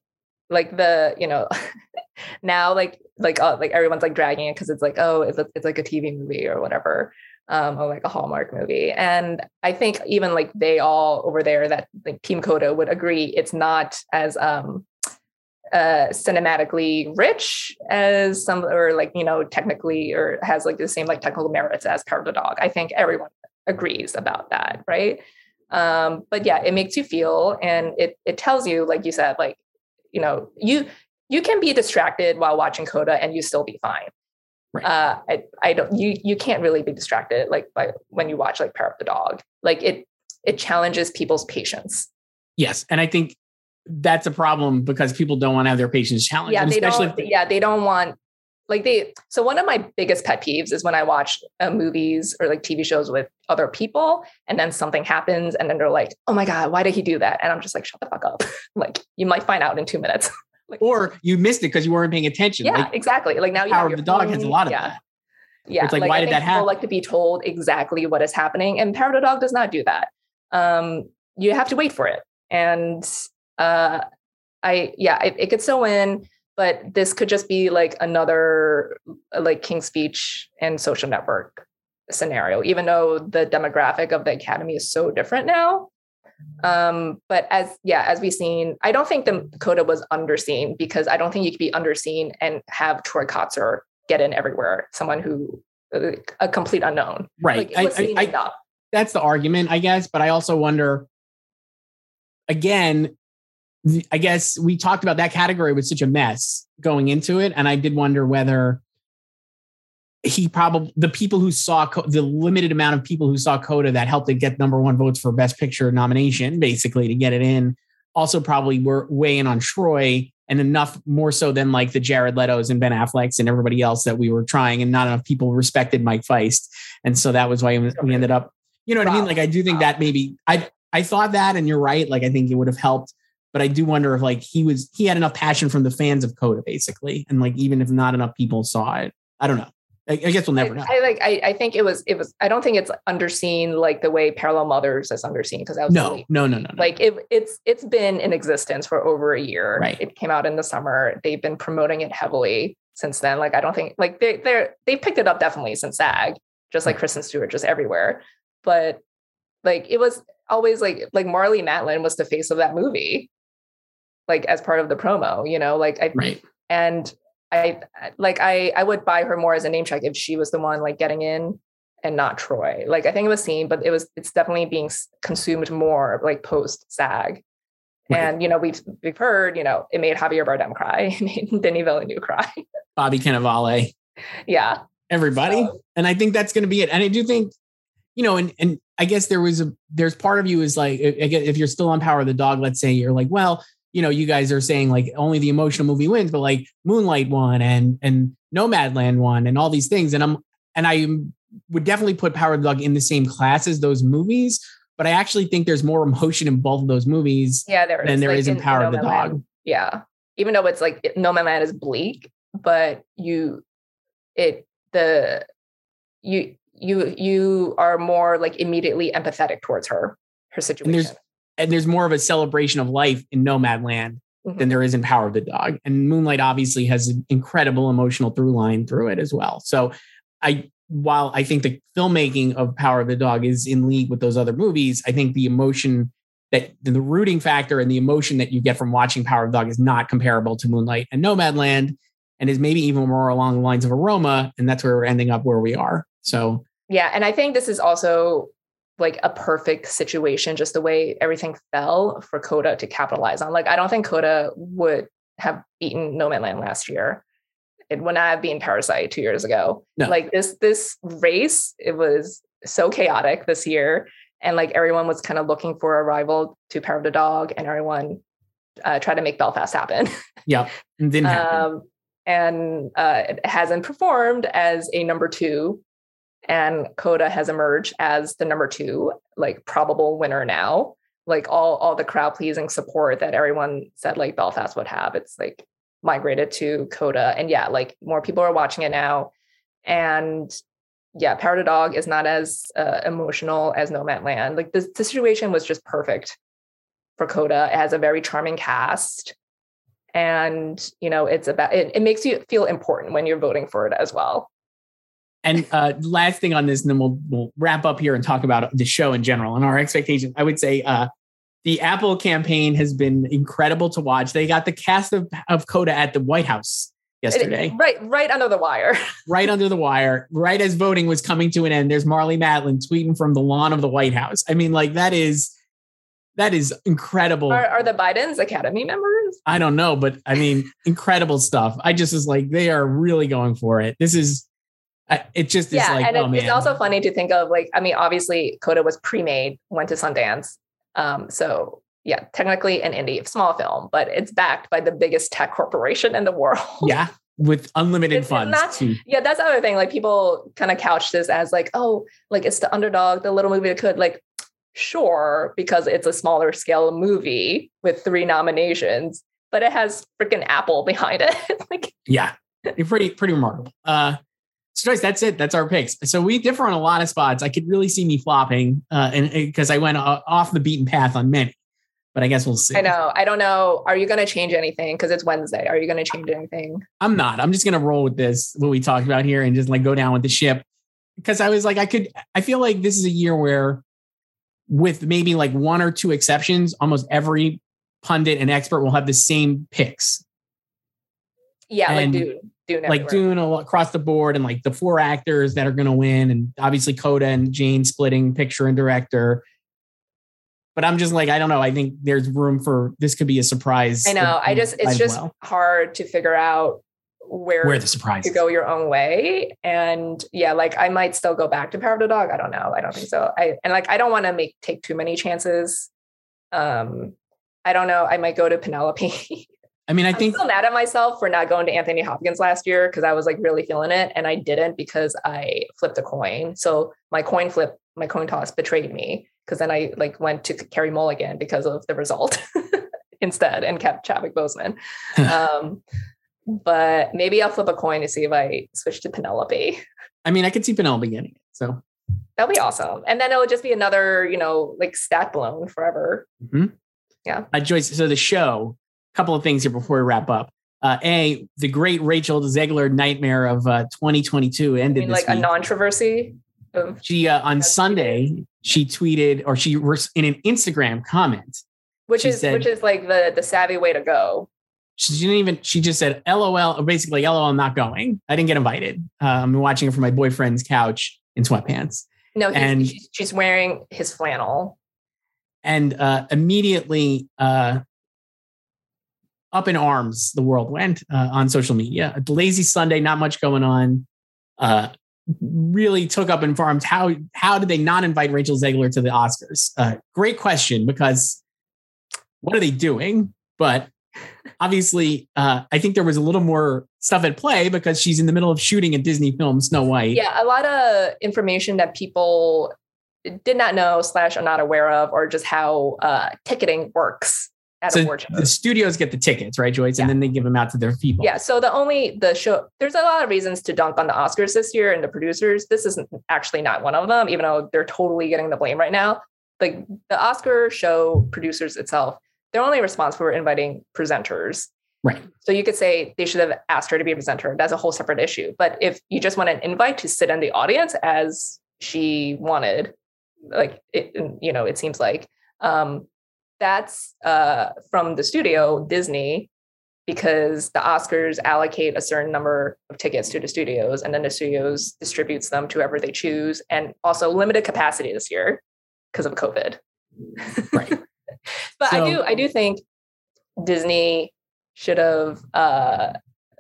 like the, you know, now like like uh, like everyone's like dragging it because it's like oh it's, it's like a tv movie or whatever um, or like a hallmark movie. And i think even like they all over there that like team coda would agree it's not as um uh cinematically rich as some or like you know technically or has like the same like technical merits as power of the dog. I think everyone agrees about that right? Um but yeah it makes you feel and it it tells you like you said like you know you you can be distracted while watching Coda and you still be fine. Right. Uh, I, I don't, you, you can't really be distracted like by when you watch like Power of the Dog. Like it, it challenges people's patience. Yes. And I think that's a problem because people don't want to have their patience challenged. Yeah. They don't, if- yeah. They don't want like they, so one of my biggest pet peeves is when I watch uh, movies or like TV shows with other people and then something happens and then they're like, oh my God, why did he do that? And I'm just like, shut the fuck up. like you might find out in two minutes. Like, or you missed it because you weren't paying attention. Yeah, like, exactly. Like now you Power of the Dog has a lot of yeah. that. Yeah. It's like, why I did think that happen? People like to be told exactly what is happening, and Power of the Dog does not do that. Um, you have to wait for it, and uh, I yeah, it, it could still win, but this could just be like another like King's Speech and Social Network scenario, even though the demographic of the Academy is so different now. Um, but as yeah, as we've seen, I don't think the Coda was underseen because I don't think you could be underseen and have Troy Kotsur get in everywhere. Someone who a complete unknown, right? Like, I, I, I, that's the argument, I guess. But I also wonder. Again, I guess we talked about that category was such a mess going into it, and I did wonder whether he probably the people who saw the limited amount of people who saw Coda that helped it get number one votes for Best Picture nomination, basically to get it in, also probably were weighing on Troy and enough more so than like the Jared Leto's and Ben Affleck's and everybody else that we were trying, and not enough people respected Mike Faist, and so that was why we ended up. You know what wow. I mean? Like I do think wow. that maybe I I thought that, and you're right. Like I think it would have helped but I do wonder if like he was he had enough passion from the fans of Coda basically, and like even if not enough people saw it, I don't know. I, I guess we'll never know. I, like. I, I think it was. It was. I don't think it's underseen like the way Parallel Mothers is underseen because I was no, no, no, no, no. Like it, it's it's been in existence for over a year. Right. It came out in the summer. They've been promoting it heavily since then. Like I don't think like they they're they picked it up definitely since SAG, just like Kristen Stewart, just everywhere. But like it was always like like Marlee Matlin was the face of that movie, like as part of the promo. You know, like I right. and I like I I would buy her more as a name check if she was the one like getting in and not Troy. Like I think it was seen, but it was it's definitely being consumed more like post SAG. Right. And you know we've we've heard you know it made Javier Bardem cry, it made Denis Villeneuve cry, Bobby Cannavale, yeah, everybody. So. And I think that's going to be it. And I do think you know, and and I guess there was a there's part of you is like I guess if you're still on Power of the Dog, let's say you're like, well, you know, you guys are saying like only the emotional movie wins, but like Moonlight won and and Nomadland won and all these things. And I'm and I would definitely put Power of the Dog in the same class as those movies. But I actually think there's more emotion in both of those movies yeah, there than is. there like is in, Power of the Dog. Yeah. Even though it's like Nomadland is bleak, but you it the you you you are more like immediately empathetic towards her, her situation and there's more of a celebration of life in Nomadland mm-hmm. than there is in Power of the Dog. And Moonlight obviously has an incredible emotional through line through it as well. So I while I think the filmmaking of Power of the Dog is in league with those other movies, I think the emotion that the rooting factor and the emotion that you get from watching Power of the Dog is not comparable to Moonlight and Nomadland and is maybe even more along the lines of a Roma. And that's where we're ending up where we are. So, yeah. And I think this is also like a perfect situation, just the way everything fell for Coda to capitalize on. Like, I don't think Coda would have beaten No Man Nomadland last year. It would not have been Parasite two years ago. No. Like this, this race, it was so chaotic this year and like everyone was kind of looking for a rival to Power of the Dog, and everyone uh, tried to make Belfast happen. Yeah, didn't happen. Um, and uh, it hasn't performed as a number two, and Coda has emerged as the number two, like probable winner now. Like all all the crowd pleasing support that everyone said like Belfast would have, it's like migrated to Coda, and yeah, like more people are watching it now, and yeah, Power the Dog is not as uh, emotional as Nomadland. Like the, the situation was just perfect for Coda. It has a very charming cast. And, you know, it's about, it, it makes you feel important when you're voting for it as well. And uh, last thing on this, and then we'll, we'll wrap up here and talk about the show in general and our expectations. I would say uh, the Apple campaign has been incredible to watch. They got the cast of, of Coda at the White House yesterday. Right, right under the wire. right under the wire. Right as voting was coming to an end, there's Marlee Matlin tweeting from the lawn of the White House. I mean, like that is that is incredible. Are, are the Bidens Academy members? I don't know, but I mean, incredible stuff. I just was like, they are really going for it. This is. It just yeah, like, and oh, it's also funny to think of like, I mean, obviously, Coda was pre-made, went to Sundance, um, so yeah, technically an indie small film, but it's backed by the biggest tech corporation in the world. Yeah. With unlimited it's funds. Not. Yeah, that's the other thing. Like people kind of couch this as like, oh, like it's the underdog, the little movie that could like, sure, because it's a smaller scale movie with three nominations, but it has freaking Apple behind it. like, yeah, pretty pretty remarkable. Uh, so Joyce, that's it. That's our picks. So we differ on a lot of spots. I could really see me flopping, uh, and because I went uh, off the beaten path on many but I guess we'll see. I know. I don't know. Are you going to change anything? Because it's Wednesday. Are you going to change anything? I'm not. I'm just going to roll with this, what we talked about here, and just like go down with the ship. Because I was like, I could, I feel like this is a year where, with maybe like one or two exceptions, almost every pundit and expert will have the same picks. Yeah, and like Dune. Dune like Dune across the board, and like the four actors that are going to win, and obviously Coda and Jane splitting picture and director but I'm just like, I don't know. I think there's room for this could be a surprise. I know. I just, it's just well. hard to figure out where, where the surprise to go your own way. And yeah, like I might still go back to Power of the Dog. I don't know. I don't think so. I, and like, I don't want to make, take too many chances. Um, I don't know. I might go to Penelope. I mean, I think I'm still mad at myself for not going to Anthony Hopkins last year because I was like really feeling it, and I didn't because I flipped a coin. So my coin flip, my coin toss betrayed me because then I like went to Carey Mulligan because of the result instead and kept Chadwick Boseman. um, but maybe I'll flip a coin to see if I switch to Penelope. I mean, I could see Penelope getting it. So that'll be awesome. And then it'll just be another, you know, like stat blown forever. Mm-hmm. Yeah. Uh, Joyce, so the show, couple of things here before we wrap up. Uh, a, the great Rachel Zegler nightmare of uh, 2022 ended mean, like week. a controversy. She uh, on Sunday she tweeted or she was in an Instagram comment, which is said, which is like the the savvy way to go. She didn't even. She just said LOL, basically LOL. I'm not going. I didn't get invited. Uh, I'm watching it from my boyfriend's couch in sweatpants. No, and she's wearing his flannel. And uh, immediately, uh, up in arms, the world went uh, on social media. A lazy Sunday, not much going on. Uh, really took up in farms. How how did they not invite Rachel Zegler to the Oscars? Uh, great question because what are they doing? But obviously, uh, I think there was a little more stuff at play because she's in the middle of shooting a Disney film, Snow White. Yeah, a lot of information that people did not know slash are not aware of, or just how uh, ticketing works so The studios get the tickets, right, Joyce? Yeah. And then they give them out to their people. Yeah. So the only the show there's a lot of reasons to dunk on the Oscars this year and the producers. This is actually not one of them, even though they're totally getting the blame right now. Like the Oscar show producers itself they're only responsible for inviting presenters. Right. So you could say they should have asked her to be a presenter. That's a whole separate issue. But if you just want an invite to sit in the audience as she wanted, like it, you know, it seems like um, that's uh, from the studio Disney because the Oscars allocate a certain number of tickets to the studios and then the studios distributes them to whoever they choose and also limited capacity this year because of COVID. Right. but So- I do I do think Disney should have uh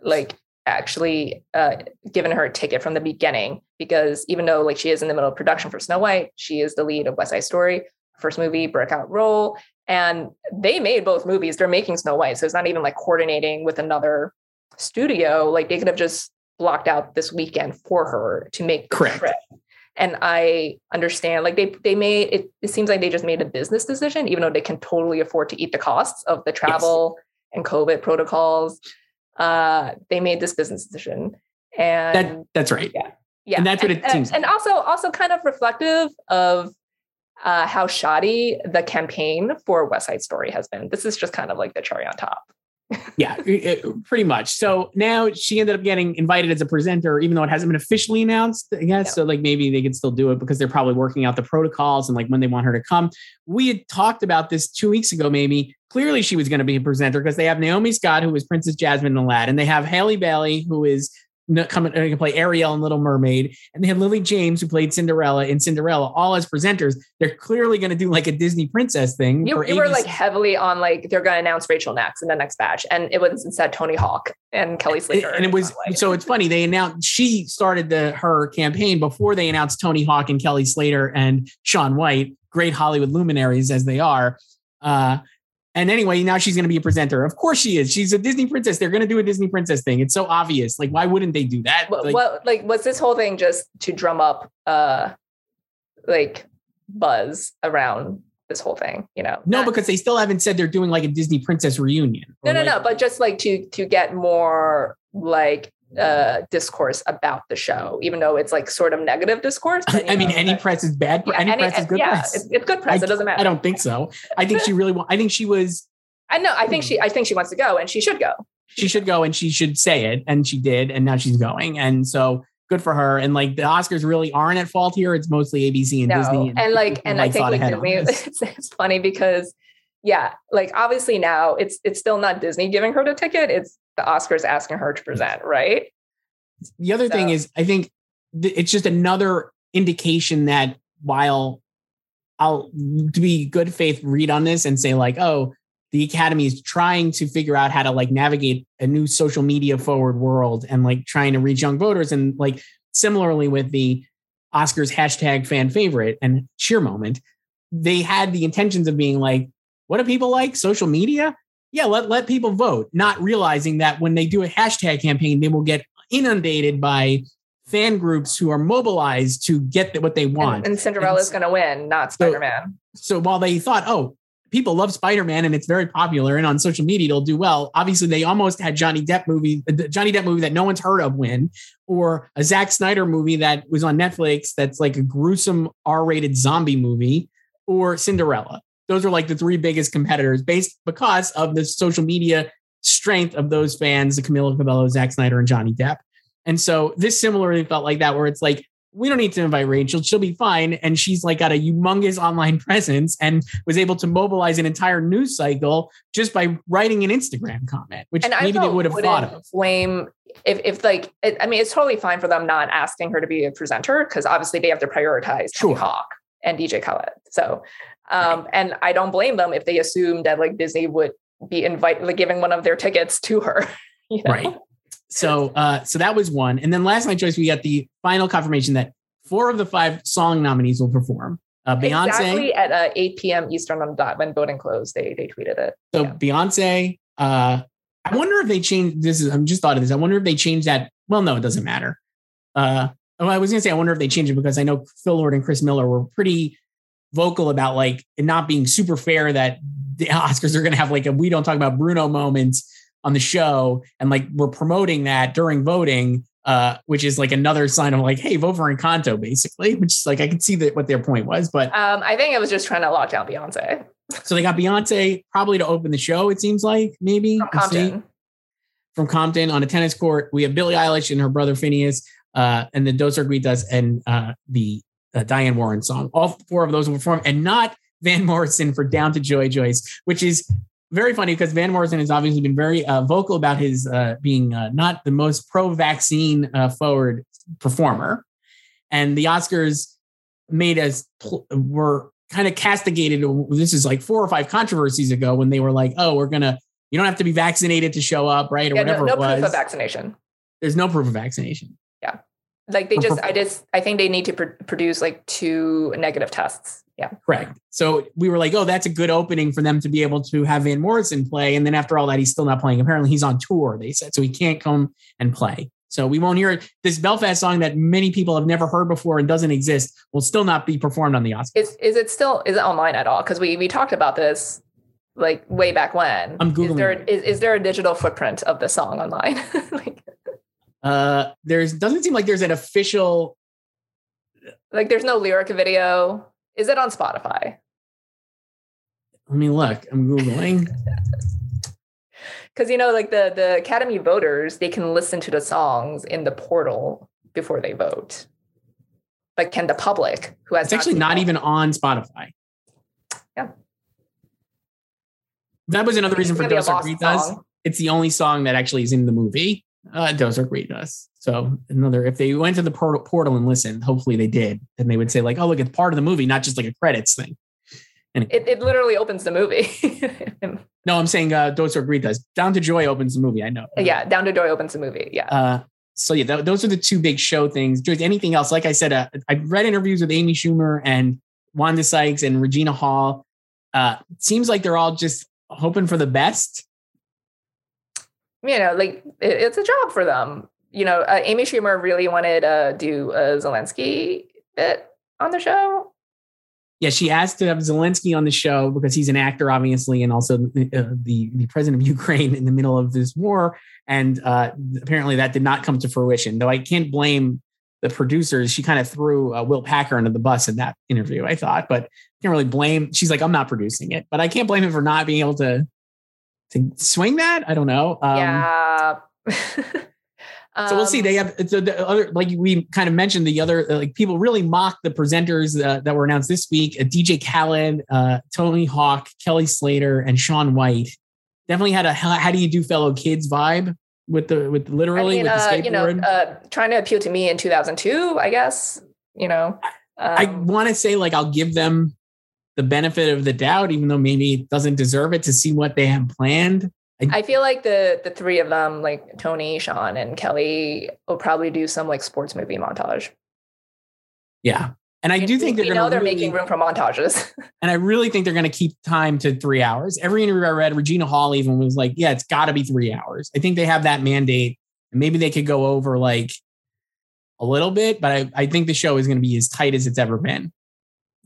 like actually uh given her a ticket from the beginning because even though like she is in the middle of production for Snow White, she is the lead of West Side Story, first movie, breakout role. And they made both movies. They're making Snow White. So it's not even like coordinating with another studio. Like they could have just blocked out this weekend for her to make the Correct. trip. And I understand, like they they made it. It seems like they just made a business decision, even though they can totally afford to eat the costs of the travel and COVID protocols. Uh, they made this business decision, and That that's right. yeah, yeah, and that's what it and, seems And also, also kind of reflective of uh, how shoddy the campaign for West Side Story has been. This is just kind of like the cherry on top. Yeah, it- pretty much. So now she ended up getting invited as a presenter, even though it hasn't been officially announced. I guess Yeah. so. Like maybe they could still do it because they're probably working out the protocols and like when they want her to come. We had talked about this two weeks ago. Maybe clearly she was going to be a presenter because they have Naomi Scott, who was Princess Jasmine in Aladdin. And they have Halle Bailey, who is n- and to play Ariel in Little Mermaid, and they have Lily James, who played Cinderella in Cinderella, all as presenters. They're clearly going to do like a Disney princess thing. You, you were like heavily on like they're going to announce Rachel next in the next batch, and it was instead Tony Hawk and Kelly Slater. and it was so it's funny they announced she started the her campaign before they announced Tony Hawk and Kelly Slater and Shaun White, great Hollywood luminaries as they are. Uh, and anyway, now she's going to be a presenter. Of course she is. She's a Disney princess. They're going to do a Disney princess thing. It's so obvious. Like, why wouldn't they do that? what, Like, what like was this whole thing just to drum up uh like buzz around this whole thing? You know, no, Not- because they still haven't said they're doing like a Disney princess reunion. no no like- no but just like to to get more like uh discourse about the show even though it's like sort of negative discourse but, I mean, know, any but- press is bad. yeah, any, any- press is good yeah, press. It's, it's good press I- it doesn't matter I don't think so. I think she really. I think she was i know i think she i think she wants to go and she should go she should go and she should say it and she did and now she's going and so good for her and like the oscars really aren't at fault here it's mostly abc and no disney and like and i think ahead on disney it's, it's funny because yeah like obviously now it's it's still not disney giving her the ticket it's the oscars asking her to present right? The other thing is i think th- it's just another indication that while i'll to be good faith read on this and say like oh the academy is trying to figure out how to like navigate a new social media forward world and like trying to reach young voters and like similarly with the oscars hashtag fan favorite and cheer moment they had the intentions of being like what do people like? Social media yeah let, let people vote not realizing that when they do a hashtag campaign they will get inundated by fan groups who are mobilized to get what they want and, and cinderella's going to win not spider-man so while they thought, oh, people love Spider-Man and it's very popular and on social media it'll do well, obviously they almost had Johnny Depp movie, uh, the Johnny Depp movie that no one's heard of win, or a Zack Snyder movie that was on Netflix that's like a gruesome R-rated zombie movie, or Cinderella. Those are like the three biggest competitors based because of the social media strength of those fans, the Camila Cabello, Zack Snyder, and Johnny Depp. And so this similarly felt like that, where it's like, we don't need to invite Rachel. She'll be fine. And she's like got a humongous online presence and was able to mobilize an entire news cycle just by writing an Instagram comment, which and maybe they would have thought of. blame if if like it, I mean it's totally fine for them not asking her to be a presenter because obviously they have to prioritize Sure. Hawk and DJ Khaled. So um and I don't blame them if they assumed that like Disney would be invite like giving one of their tickets to her. You know? Right. So uh so that was one. And then last night, Joyce, we got the final confirmation that four of the five song nominees will perform. Uh Beyonce. Exactly at uh, 8 p.m. Eastern on dot when voting closed, they they tweeted it. So Yeah. Beyonce, uh, I wonder if they changed this. Is I'm just thought of this. I wonder if they changed that. Well, no, it doesn't matter. Uh, oh, I was gonna say I wonder if they changed it because I know Phil Lord and Chris Miller were pretty vocal about like it not being super fair that the Oscars are gonna have like a we don't talk about Bruno moments on the show and like we're promoting that during voting. Uh, which is like another sign of like, hey, vote for Encanto, basically. Which is like I can see that what their point was, but Um, I think it was just trying to lock down Beyonce. So they got Beyonce probably to open the show. It seems like maybe From. Compton. from Compton on a tennis court. We have Billie Eilish and her brother Finneas, uh, and the Dos Oruguitas and uh, the uh, Diane Warren song. All four of those will perform, and not Van Morrison for Down to Joy Joyce, which is very funny because Van Morrison has obviously been very uh, vocal about his uh, being uh, not the most pro-vaccine uh, forward performer, and the Oscars made us pl- were kind of castigated. This is like four or five controversies ago when they were like, "Oh, we're gonna." You don't have to be vaccinated to show up, right? Or Yeah, no, whatever no it was. proof of vaccination. There's no proof of vaccination. Like they just, I just, I think they need to pr- produce like two negative tests. Yeah. Correct. So we were like, oh, that's a good opening for them to be able to have Van Morrison play. And then after all that, he's still not playing. Apparently, he's on tour, they said. So he can't come and play. So we won't hear it. This Belfast song that many people have never heard before and doesn't exist will still not be performed on the Oscars. Is is it still is it online at all? Because we we talked about this like way back when. I'm Is Googling there it. is, is there a digital footprint of the song online? like, Uh, there's doesn't seem like there's an official. like there's no lyric video. Is it on Spotify? Let me look. I'm googling. Because you know, like the the Academy voters, they can listen to the songs in the portal before they vote. But can the public who has It's actually not it- even on Spotify. Yeah. That was another reason for gonna be a Dos lost Oruguitas. song. It's the only song that actually is in the movie. Uh, Dos Oruguitas. So another, if they went to the portal, portal and listened, hopefully they did, then they would say like, "Oh, look, it's part of the movie, not just like a credits thing." It, it literally opens the movie. No, I'm saying uh, Dos Oruguitas. Down to Joy opens the movie. I know. yeah, Down to Joy opens the movie. Yeah. Uh, so yeah, th- those are the two big show things. Joyce, anything else? Like I said, uh, I've read interviews with Amy Schumer and Wanda Sykes and Regina Hall. Uh, seems like they're all just hoping for the best. You know, like it, it's a job for them. You know, uh, Amy Schumer really wanted to do a Zelensky bit on the show. Yeah, she asked to have Zelensky on the show because he's an actor, obviously, and also the uh, the, the president of Ukraine in the middle of this war. And uh, apparently, that did not come to fruition. Though I can't blame the producers. She kind of threw uh, Will Packer under the bus in that interview. I thought, but can't really blame. She's like, I'm not producing it, but I can't blame him for not being able to to swing that. I don't know. Um, yeah. So we'll see. Um, They have so the other, like we kind of mentioned, the other uh, like people really mock the presenters uh, that were announced this week: uh, DJ Khaled, uh, Tony Hawk, Kelly Slater, and Shaun White. Definitely had a how, do you do fellow kids vibe with the with I literally mean, with the uh, skateboard. you know, uh, trying to appeal to me in 2002, I guess. You know, I Um, want to say like I'll give them the benefit of the doubt, even though maybe it doesn't deserve it to see what they have planned. I feel like the the three of them, like Tony, Sean, and Kelly, will probably do some like sports movie montage. Yeah. And I do think they're know they're really, making room for montages. and I really think they're going to keep time to three hours. Every interview I read, Regina Hall even was like, "Yeah, it's got to be three hours." I think they have that mandate, and maybe they could go over like a little bit, but I, I think the show is going to be as tight as it's ever been.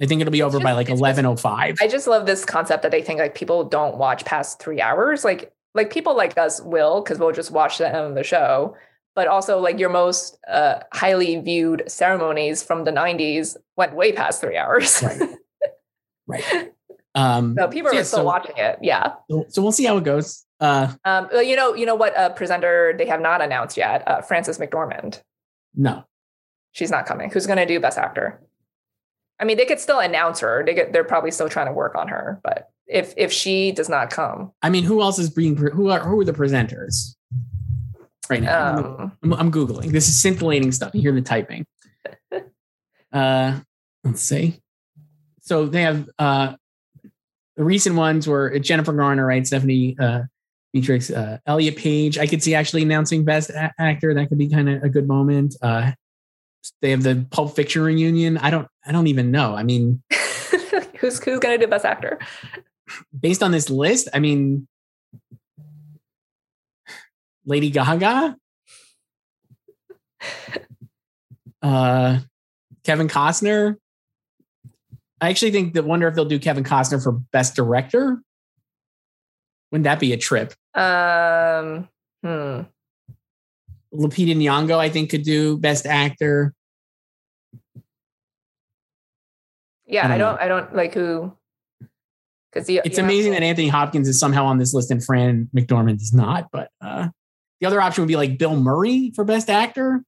I think it'll be over just- by like eleven oh five. I just love this concept that they think like people don't watch past three hours. Like like people like us will because we'll just watch the end of the show. But also like your most uh, highly viewed ceremonies from the '90s went way past three hours. Right. Right. Um, so people are yeah, still so- watching it. Yeah. so, so we'll see how it goes. Uh, Um, well, you know, you know what uh, presenter they have not announced yet? Uh, Frances McDormand. no, She's not coming. Who's going to do Best Actor? I mean, they could still announce her. They get, they're probably still trying to work on her. But if if she does not come, I mean, who else is being? Who are who are the presenters? Right now, um, I'm, I'm googling. This is scintillating stuff. You hear the typing. Uh, let's see. So they have uh, the recent ones were Jennifer Garner, right? Stephanie uh, Beatriz, uh, Elliot Page. I could see actually announcing Best a- Actor. That could be kind of a good moment. Uh, they have the Pulp Fiction reunion. I don't. I don't even know. I mean, who's who's going to do Best Actor? based on this list, I mean, Lady Gaga, uh, Kevin Costner. I actually think that wonder if they'll do Kevin Costner for Best Director. Wouldn't that be a trip? Um, hmm. Lupita Nyong'o, I think, could do Best Actor. Yeah, I I don't don't, I don't like who. Because it's amazing that Anthony Hopkins is somehow on this list and Fran McDormand is not. But uh, the other option would be like Bill Murray for Best Actor.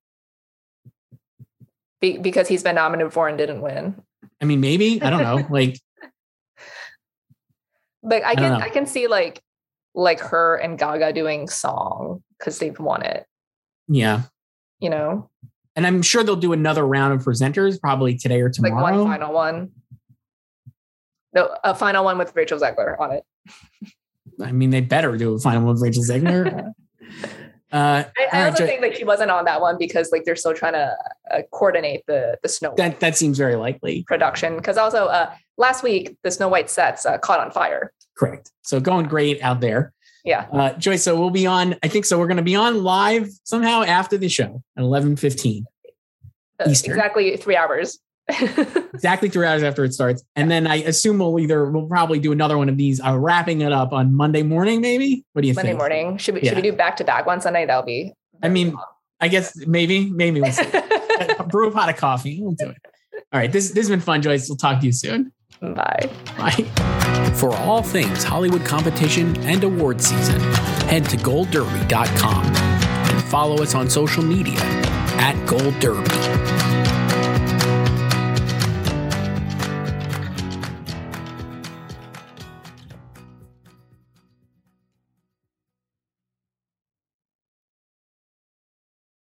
Be, because he's been nominated for and didn't win. I mean, maybe I don't know. like, but I can I, I can see like like her and Gaga doing song because they've won it. Yeah, you know. And I'm sure they'll do another round of presenters probably today or tomorrow. Like one final one. No, a final one with Rachel Zegler on it. I mean, they better do a final one with Rachel Zegler. Uh, I, I also think like she wasn't on that one because like they're still trying to uh, coordinate the the Snow. That that seems very likely production because also uh, last week the Snow White sets uh, caught on fire. Correct. So going great out there. Yeah. Uh, Joyce, so we'll be on. I think so. We're going to be on live somehow after the show at eleven fifteen. Uh, exactly three hours. exactly three hours after it starts. And then I assume we'll either we'll probably do another one of these, uh, wrapping it up on Monday morning, maybe. What do you Monday think? Monday morning. Should we yeah. should we do back to back one Sunday? That'll be I mean, fun. I guess maybe, maybe we'll see. brew a pot of coffee. We'll do it. All right. This this has been fun, Joyce. We'll talk to you soon. Bye. Bye. For all things Hollywood competition and award season, head to goldderby.com and follow us on social media at Gold Derby.